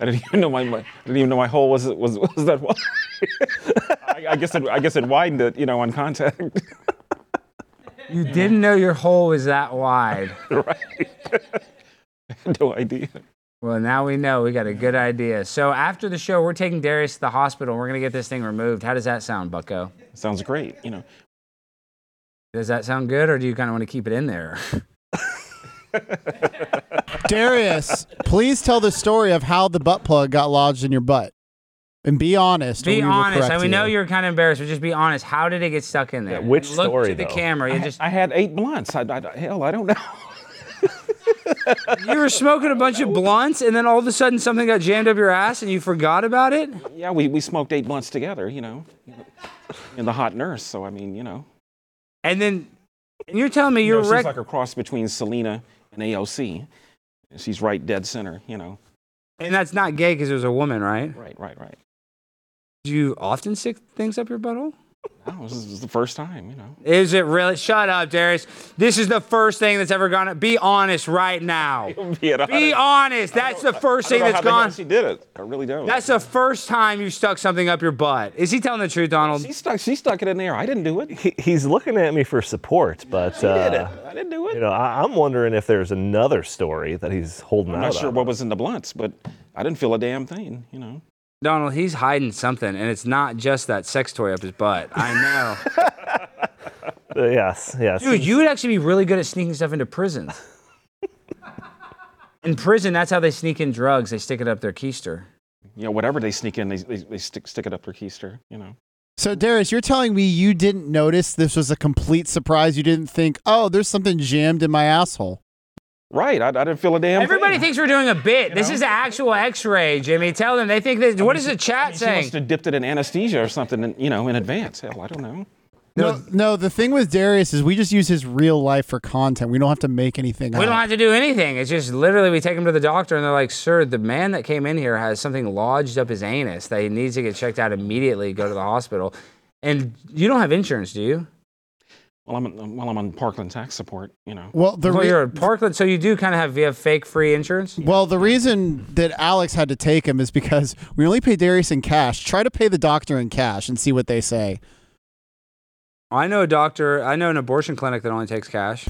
I didn't even know my, my I didn't even know my hole was was was that wide. I, I guess it I guess it widened it, you know, on contact. You didn't know your hole was that wide. right. no idea. Well, now we know. We got a good idea. So after the show, we're taking Darius to the hospital. We're gonna get this thing removed. How does that sound, Bucko? Sounds great, you know. Does that sound good, or do you kind of want to keep it in there? Darius, please tell the story of how the butt plug got lodged in your butt. And be honest. or Be we will honest. correct And we know you. you're kind of embarrassed, but just be honest. How did it get stuck in there? Yeah, which And Look story, to the camera. You I, just I had eight blunts. I, I, hell, I don't know. you were smoking a bunch of blunts, and then all of a sudden something got jammed up your ass, and you forgot about it. Yeah, we, we smoked eight blunts together, you know. in the hot nurse, so I mean, you know. And then and you're telling me You you're know, she's rec- like a cross between Selena and AOC. She's right dead center, you know. and that's not gay because it was a woman, right? Right, right, right. Do you often stick things up your butthole? No, this is the first time, you know. Is it really? Shut up, Darius. This is the first thing that's ever gone. Be honest right now. Be honest. That's the first thing that's gone. She did it. I really don't. That's the first time you stuck something up your butt. Is he telling the truth, Donald? she stuck. She stuck it in there. I didn't do it. He, he's looking at me for support, but She did it. uh, I didn't do it. you know, I, I'm wondering if there's another story that he's holding I'm out. not sure on. what was in the blunts, but I didn't feel a damn thing. You know. Donald, he's hiding something, and it's not just that sex toy up his butt. I know. Uh, yes, yes. Dude, you would actually be really good at sneaking stuff into prisons. In prison, that's how they sneak in drugs. They stick it up their keister. You know, whatever they sneak in, they, they, they stick stick it up their keister. You know. So Darius, you're telling me you didn't notice this was a complete surprise. You didn't think, oh, there's something jammed in my asshole. Right. I, I didn't feel a damn Everybody thing. thinks we're doing a bit. This is an actual X-ray, Jimmy. Tell them. They think that. What is the chat She saying? must have dipped it in anesthesia or something, in, you know, in advance. Hell, I don't know. No, no. The thing with Darius is we just use his real life for content. We don't have to make anything. We up. don't have to do anything. It's just literally we take him to the doctor and they're like, "Sir, the man that came in here has something lodged up his anus that he needs to get checked out immediately. Go to the hospital." And you don't have insurance, do you? Well, I'm well, I'm on Parkland tax support. You know. Well, the Well, re- you're at Parkland, so you do kind of have you have fake free insurance. well, the reason that Alex had to take him is because we only pay Darius in cash. Try to pay the doctor in cash and see what they say. I know a doctor. I know an abortion clinic that only takes cash.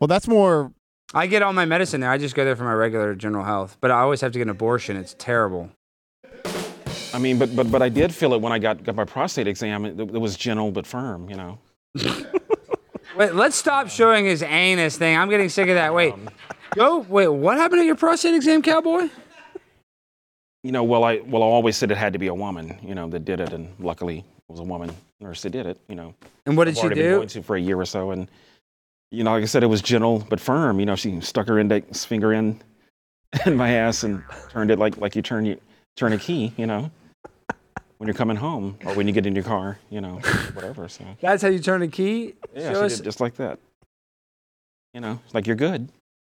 Well, that's more. I get all my medicine there. I just go there for my regular general health, but I always have to get an abortion. It's terrible. I mean, but but but I did feel it when I got got my prostate exam. It, it was gentle but firm. You know. Wait, let's stop showing his anus thing. I'm getting sick of that. Wait, go. Wait, what happened at your prostate exam, cowboy? You know, well, I well, I always said it had to be a woman. You know, that did it, and luckily it was a woman nurse that did it. You know. And what did I've she already been do? going to for a year or so, and you know, like I said, it was gentle but firm. You know, she stuck her index finger in in my ass and turned it like like you turn you turn a key. You know, when you're coming home or when you get in your car. You know, whatever. So That's how you turn a key. yeah, Show she us- did just like that. You know, like you're good.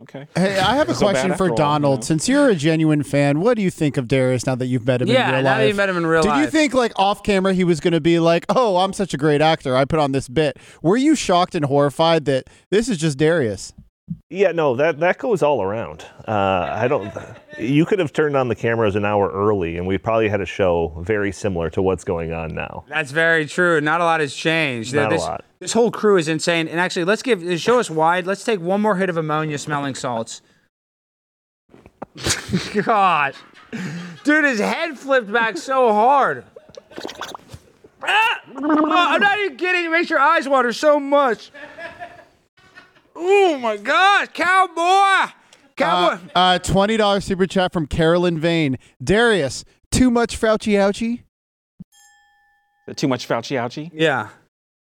Okay. Hey, I have a so question after for all, Donald. you know? Since you're a genuine fan, what do you think of Darius now that you've met him in Yeah, real now life? that you met him in real Did life. you think like off camera he was going to be like, "Oh, I'm such a great actor. I put on this bit." Were you shocked and horrified that this is just Darius? Yeah, no, that that goes all around. Uh, I don't. You could have turned on the cameras an hour early, and we probably had a show very similar to what's going on now. That's very true. Not a lot has changed. Not a this, lot. This whole crew is insane. And actually, let's give show us wide. Let's take one more hit of ammonia smelling salts. God, dude, his head flipped back so hard. Ah! Oh, I'm not even kidding. It makes your eyes water so much. Oh my gosh, cowboy, cowboy. Uh, uh, twenty dollars super chat from Carolyn Vane. Darius, too much Fauci ouchie? Too much Fauci ouchie? yeah.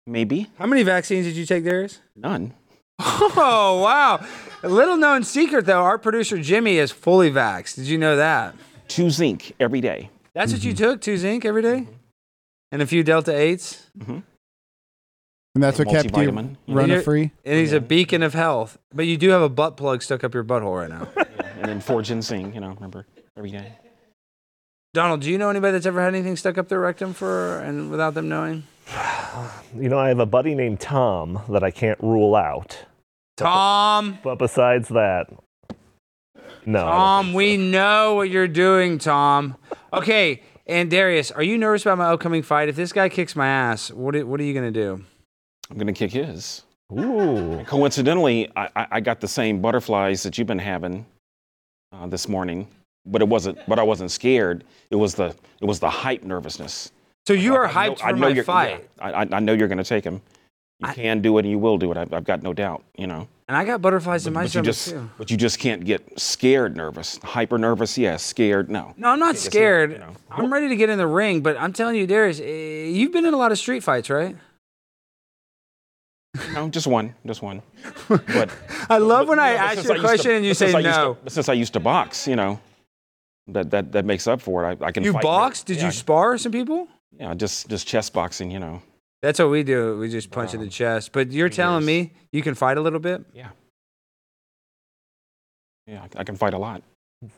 Maybe How many vaccines did you take, Darius? none. Oh, wow. A little known secret, though, our producer Jimmy is fully vaxxed. Did you know that? Two zinc every day. That's what you took? Two zinc every day? And a few Delta 8s? And that's what kept you running free. And he's a beacon of health. But you do have a butt plug stuck up your butthole right now. and then four ginseng, you know, remember, every day. Donald, do you know anybody that's ever had anything stuck up their rectum for and without them knowing? You know, I have a buddy named Tom that I can't rule out. Tom, But besides that, no. I Tom, think we know what you're doing, Tom. Okay, and Darius, are you nervous about my upcoming fight? If this guy kicks my ass, what are, what are you going to do? I'm gonna kick his. Ooh. Coincidentally, I, I, I got the same butterflies that you've been having uh, this morning, but it wasn't. But I wasn't scared. It was the it was the hype nervousness. So you are I know- hyped I for know my you're- fight. yeah, I, I- I know you're gonna take him. You I- can do it, and you will do it. I've, I've got no doubt. You know. And I got butterflies in my but stomach too. but you just can't get scared nervous. Hyper nervous, yes. Scared, no. No, I'm not scared. you know. I'm ready to get in the ring, but I'm telling you, Darius, eh, you've been in a lot of street fights, right? No, just one, just one. But I love when I know, ask you a used to- question and you say since I used to- no. since I used to box, you know, that that that makes up for it. I, I can. You fight. box? Did yeah, you spar some people? Yeah, just just chess boxing, you know. That's what we do. We just punch in the chest. But you're telling me you can fight a little bit? Yeah. Yeah, I- I can fight a lot.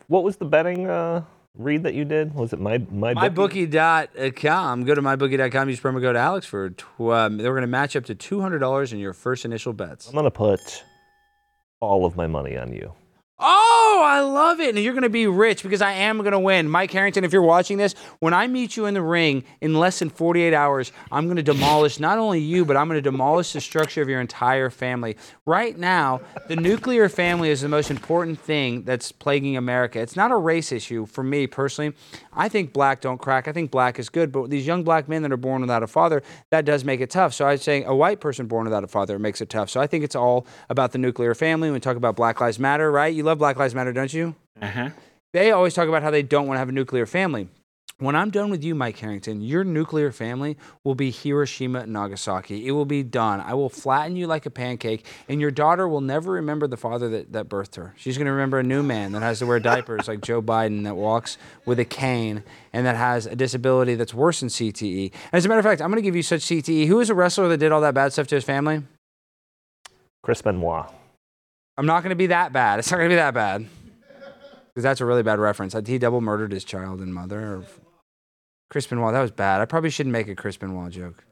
What was the betting uh, read that you did? Was it my my MyBookie.com. Go to MyBookie.com. Use promo code Alex for. Tw- um, they're going to match up to two hundred dollars in your first initial bets. I'm gonna put all of my money on you. Oh, I love it. And you're going to be rich because I am going to win. Mike Harrington, if you're watching this, when I meet you in the ring in less than 48 hours, I'm going to demolish not only you, but I'm going to demolish the structure of your entire family. Right now, the nuclear family is the most important thing that's plaguing America. It's not a race issue for me personally. I think black don't crack. I think black is good. But these young black men that are born without a father, that does make it tough. So I'm saying a white person born without a father makes it tough. So I think it's all about the nuclear family. When we talk about Black Lives Matter, right? You love Black Lives Matter, don't you? Uh-huh. They always talk about how they don't want to have a nuclear family. When I'm done with you, Mike Harrington, your nuclear family will be Hiroshima and Nagasaki. It will be done. I will flatten you like a pancake, and your daughter will never remember the father that, that birthed her. She's going to remember a new man that has to wear diapers like Joe Biden, that walks with a cane, and that has a disability that's worse than CTE. As a matter of fact, I'm going to give you such CTE. Who is a wrestler that did all that bad stuff to his family? Chris Benoit. I'm not going to be that bad. It's not going to be that bad. Because that's a really bad reference. He double murdered his child and mother. Or Chris Benoit, that was bad. I probably shouldn't make a Chris Benoit joke.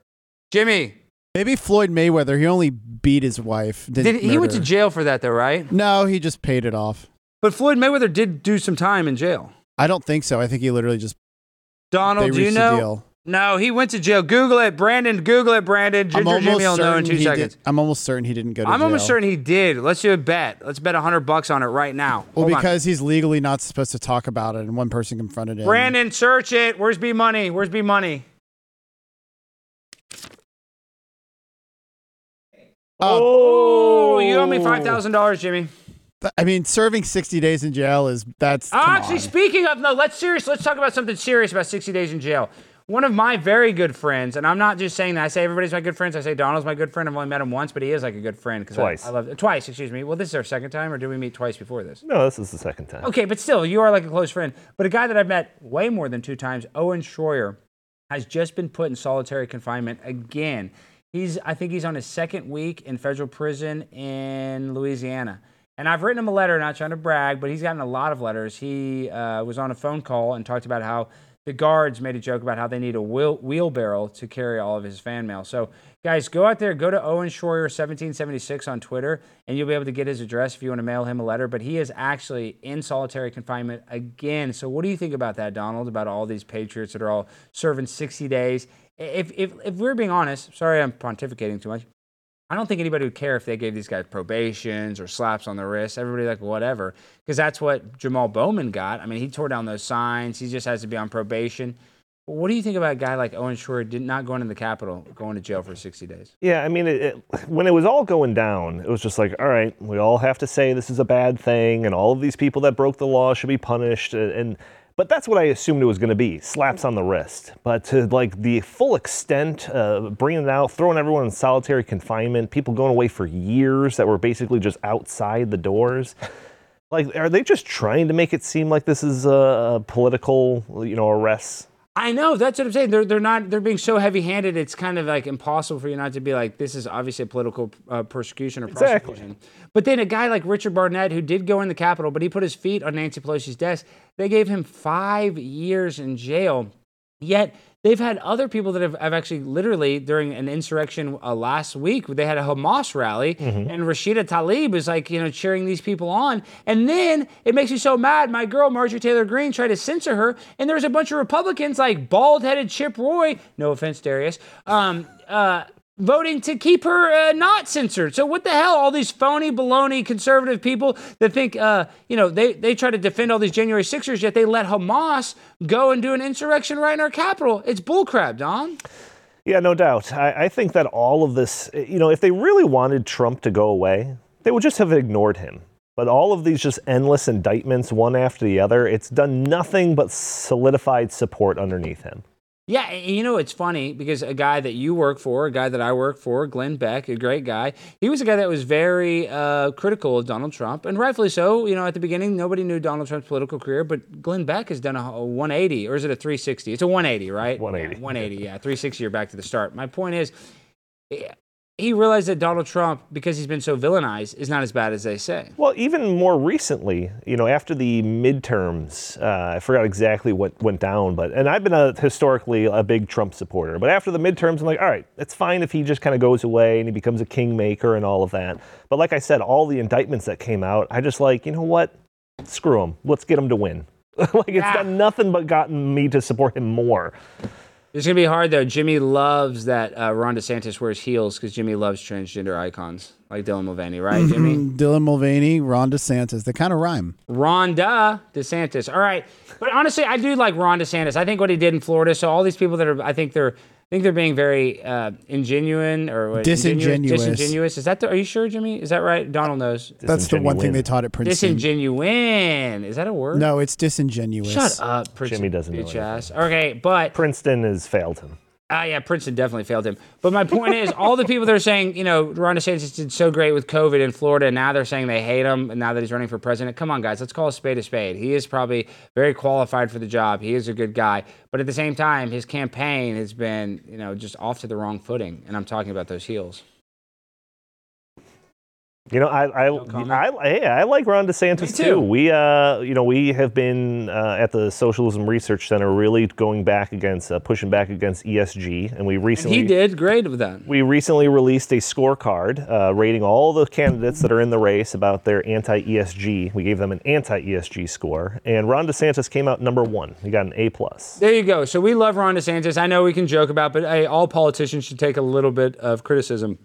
Jimmy, Maybe Floyd Mayweather. He only beat his wife. Did, he went to jail for that though, right? No, he just paid it off. But Floyd Mayweather did do some time in jail. I don't think so. I think he literally just Donald, do you know? No, he went to jail. Google it, Brandon. Google it, Brandon. Ginger Jimmy will know in two seconds. Did, I'm almost certain he didn't go to jail. I'm jail. almost certain he did. Let's do a bet. Let's bet hundred bucks on it right now. Well, Hold on. because he's legally not supposed to talk about it, and one person confronted him. Brandon, search it. Where's B Money? Where's B Money? Oh, you owe me oh. five thousand dollars, Jimmy. I mean, serving 60 days in jail is that's. Oh, actually, on. speaking of no, let's serious. Let's talk about something serious about 60 days in jail. One of my very good friends, and I'm not just saying that. I say everybody's my good friends. I say Donald's my good friend. I've only met him once, but he is like a good friend. 'cause I- Twice. I, love twice. Excuse me. Well, this is our second time, or did we meet twice before this? No, this is the second time. Okay, but still, you are like a close friend. But a guy that I've met way more than two times, Owen Shroyer, has just been put in solitary confinement again. He's, I think he's on his second week in federal prison in Louisiana. And I've written him a letter, not trying to brag, but he's gotten a lot of letters. He uh, was on a phone call and talked about how the guards made a joke about how they need a wheel, wheelbarrow to carry all of his fan mail. So, guys, go out there, go to Owen Shroyer 1776 on Twitter, and you'll be able to get his address if you want to mail him a letter. But he is actually in solitary confinement again. So, what do you think about that, Donald? About all these patriots that are all serving 60 days? If, if, if we're being honest, sorry I'm pontificating too much. I don't think anybody would care if they gave these guys probations or slaps on the wrist. Everybody like whatever, because that's what Jamal Bowman got. I mean, he tore down those signs. He just has to be on probation. What do you think about a guy like Owen Shroyer did not going in the Capitol, going to jail for 60 days? Yeah, I mean, it, it, when it was all going down, it was just like, all right, we all have to say this is a bad thing, and all of these people that broke the law should be punished. And, and but that's what I assumed it was going to be, slaps on the wrist. But to like the full extent, uh, bringing it out, throwing everyone in solitary confinement, people going away for years that were basically just outside the doors. Like, are they just trying to make it seem like this is a, political, you know, arrest? I know that's what I'm saying. They're they're not they're being so heavy-handed. It's kind of like impossible for you not to be like this is obviously a political uh, persecution or Exactly. prosecution. But then a guy like Richard Barnett, who did go in the Capitol, but he put his feet on Nancy Pelosi's desk. They gave him five years in jail. Yet they've had other people that have, have actually literally during an insurrection uh, last week, they had a Hamas rally, and Rashida Tlaib is like, you know, cheering these people on. And then it makes me so mad. My girl, Marjorie Taylor Greene, tried to censor her, and there's a bunch of Republicans like bald headed Chip Roy, no offense, Darius, um, uh, voting to keep her uh, not censored. So what the hell? All these phony, baloney conservative people that think, uh, you know, they, they try to defend all these January Sixers, yet they let Hamas go and do an insurrection right in our capital. It's bullcrap, Don. Yeah, no doubt. I, I think that all of this, you know, if they really wanted Trump to go away, they would just have ignored him. But all of these just endless indictments, one after the other, it's done nothing but solidified support underneath him. Yeah, you know it's funny because a guy that you work for, a guy that I work for, Glenn Beck, a great guy, he was a guy that was very uh, critical of Donald Trump, and rightfully so. You know, at the beginning, nobody knew Donald Trump's political career, but Glenn Beck has done a, a 180, or is it a 360? It's a 180, right? 180. Yeah, 180, yeah. 360, you're back to the start. My point is, he realized that Donald Trump, because he's been so villainized, is not as bad as they say. Well, even more recently, you know, after the midterms, uh, I forgot exactly what went down, but and I've been a historically a big Trump supporter. But after the midterms, I'm like, all right, it's fine if he just kind of goes away and he becomes a kingmaker and all of that. But like I said, all the indictments that came out, I just like, you know what? Screw him. Let's get him to win. like it's Yeah. done nothing but gotten me to support him more. It's gonna be hard though. Jimmy loves that uh, Ron DeSantis wears heels because Jimmy loves transgender icons like Dylan Mulvaney, right, Jimmy? Dylan Mulvaney, Ron DeSantis. They kind of rhyme. Rhonda DeSantis. All right, but honestly, I do like Ron DeSantis. I think what he did in Florida. So all these people that are, I think they're, I think they're being very uh, ingenuine or what, Disingenuous. Disingenuous. Is that the? Are you sure, Jimmy? Is that right? Donald knows. That's the one thing they taught at Princeton. Disingenuine. Is that a word? No, it's disingenuous. Shut up, Princeton. Jimmy doesn't know bitch ass. Okay, but Princeton has failed him. Ah, yeah, Princeton definitely failed him. But my point is, all the people that are saying, you know, Ron DeSantis did so great with COVID in Florida, and now they're saying they hate him, and now that he's running for president. Come on, guys, let's call a spade a spade. He is probably very qualified for the job. He is a good guy, but at the same time, his campaign has been, you know, just off to the wrong footing. And I'm talking about those heels. You know, I I? I, I, yeah, I like Ron DeSantis too. too. We, uh, you know, we have been uh, at the Socialism Research Center really going back against, uh, pushing back against ESG, and we And recently he did great with that. we recently released a scorecard uh, rating all the candidates that are in the race about their anti-ESG. We gave them an anti-ESG score, and Ron DeSantis came out number one. He got an A plus. There you go. So we love Ron DeSantis. I know we can joke about, but hey, all politicians should take a little bit of criticism.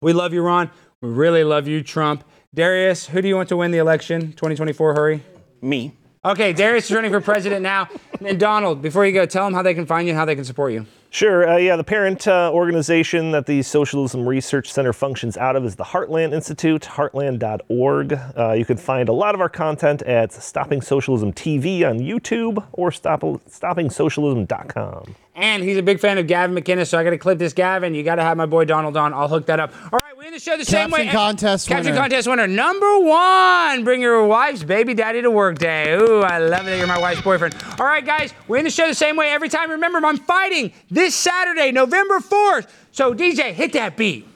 We love you, Ron. We really love you, Trump. Darius, who do you want to win the election? 2024, hurry. Me. Okay, Darius is running for president now. And Donald, before you go, tell them how they can find you and how they can support you. Sure. Uh, yeah, the parent uh, organization that the Socialism Research Center functions out of is the Heartland Institute, heartland.org. Uh, you can find a lot of our content at Stopping Socialism TV on YouTube or stop, stoppingsocialism.com. And he's a big fan of Gavin McInnes, so I got to clip this Gavin. You got to have my boy Donald on. I'll hook that up. All right, we in the show the same way. Caption contest Caption winner. contest winner number one. Bring your wife's baby daddy to work day. Ooh, I love it that you're my wife's boyfriend. All right, guys, we're in the show the same way every time. Remember, I'm fighting this Saturday, November 4th. So, DJ, hit that beat.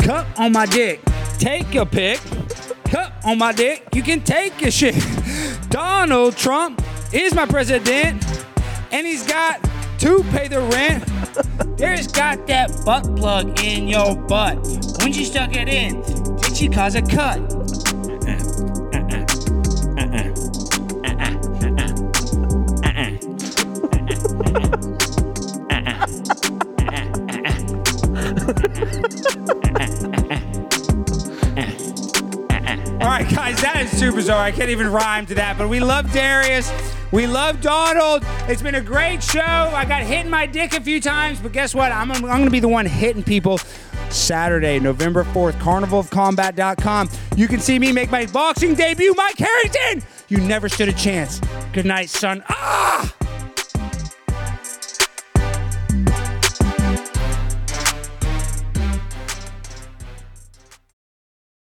Cut on my dick. Take your pick. On my dick. You can take your shit. Donald Trump is my president, and he's got to pay the rent. There's got that butt plug in your butt. When you stuck it in, did she cause a cut? All right, guys, that is super bizarre. I can't even rhyme to that, but we love Darius. We love Donald. It's been a great show. I got hit in my dick a few times, but guess what? I'm, I'm going to be the one hitting people Saturday, November 4th, carnivalofcombat.com. You can see me make my boxing debut, Mike Harrington. You never stood a chance. Good night, son. Ah!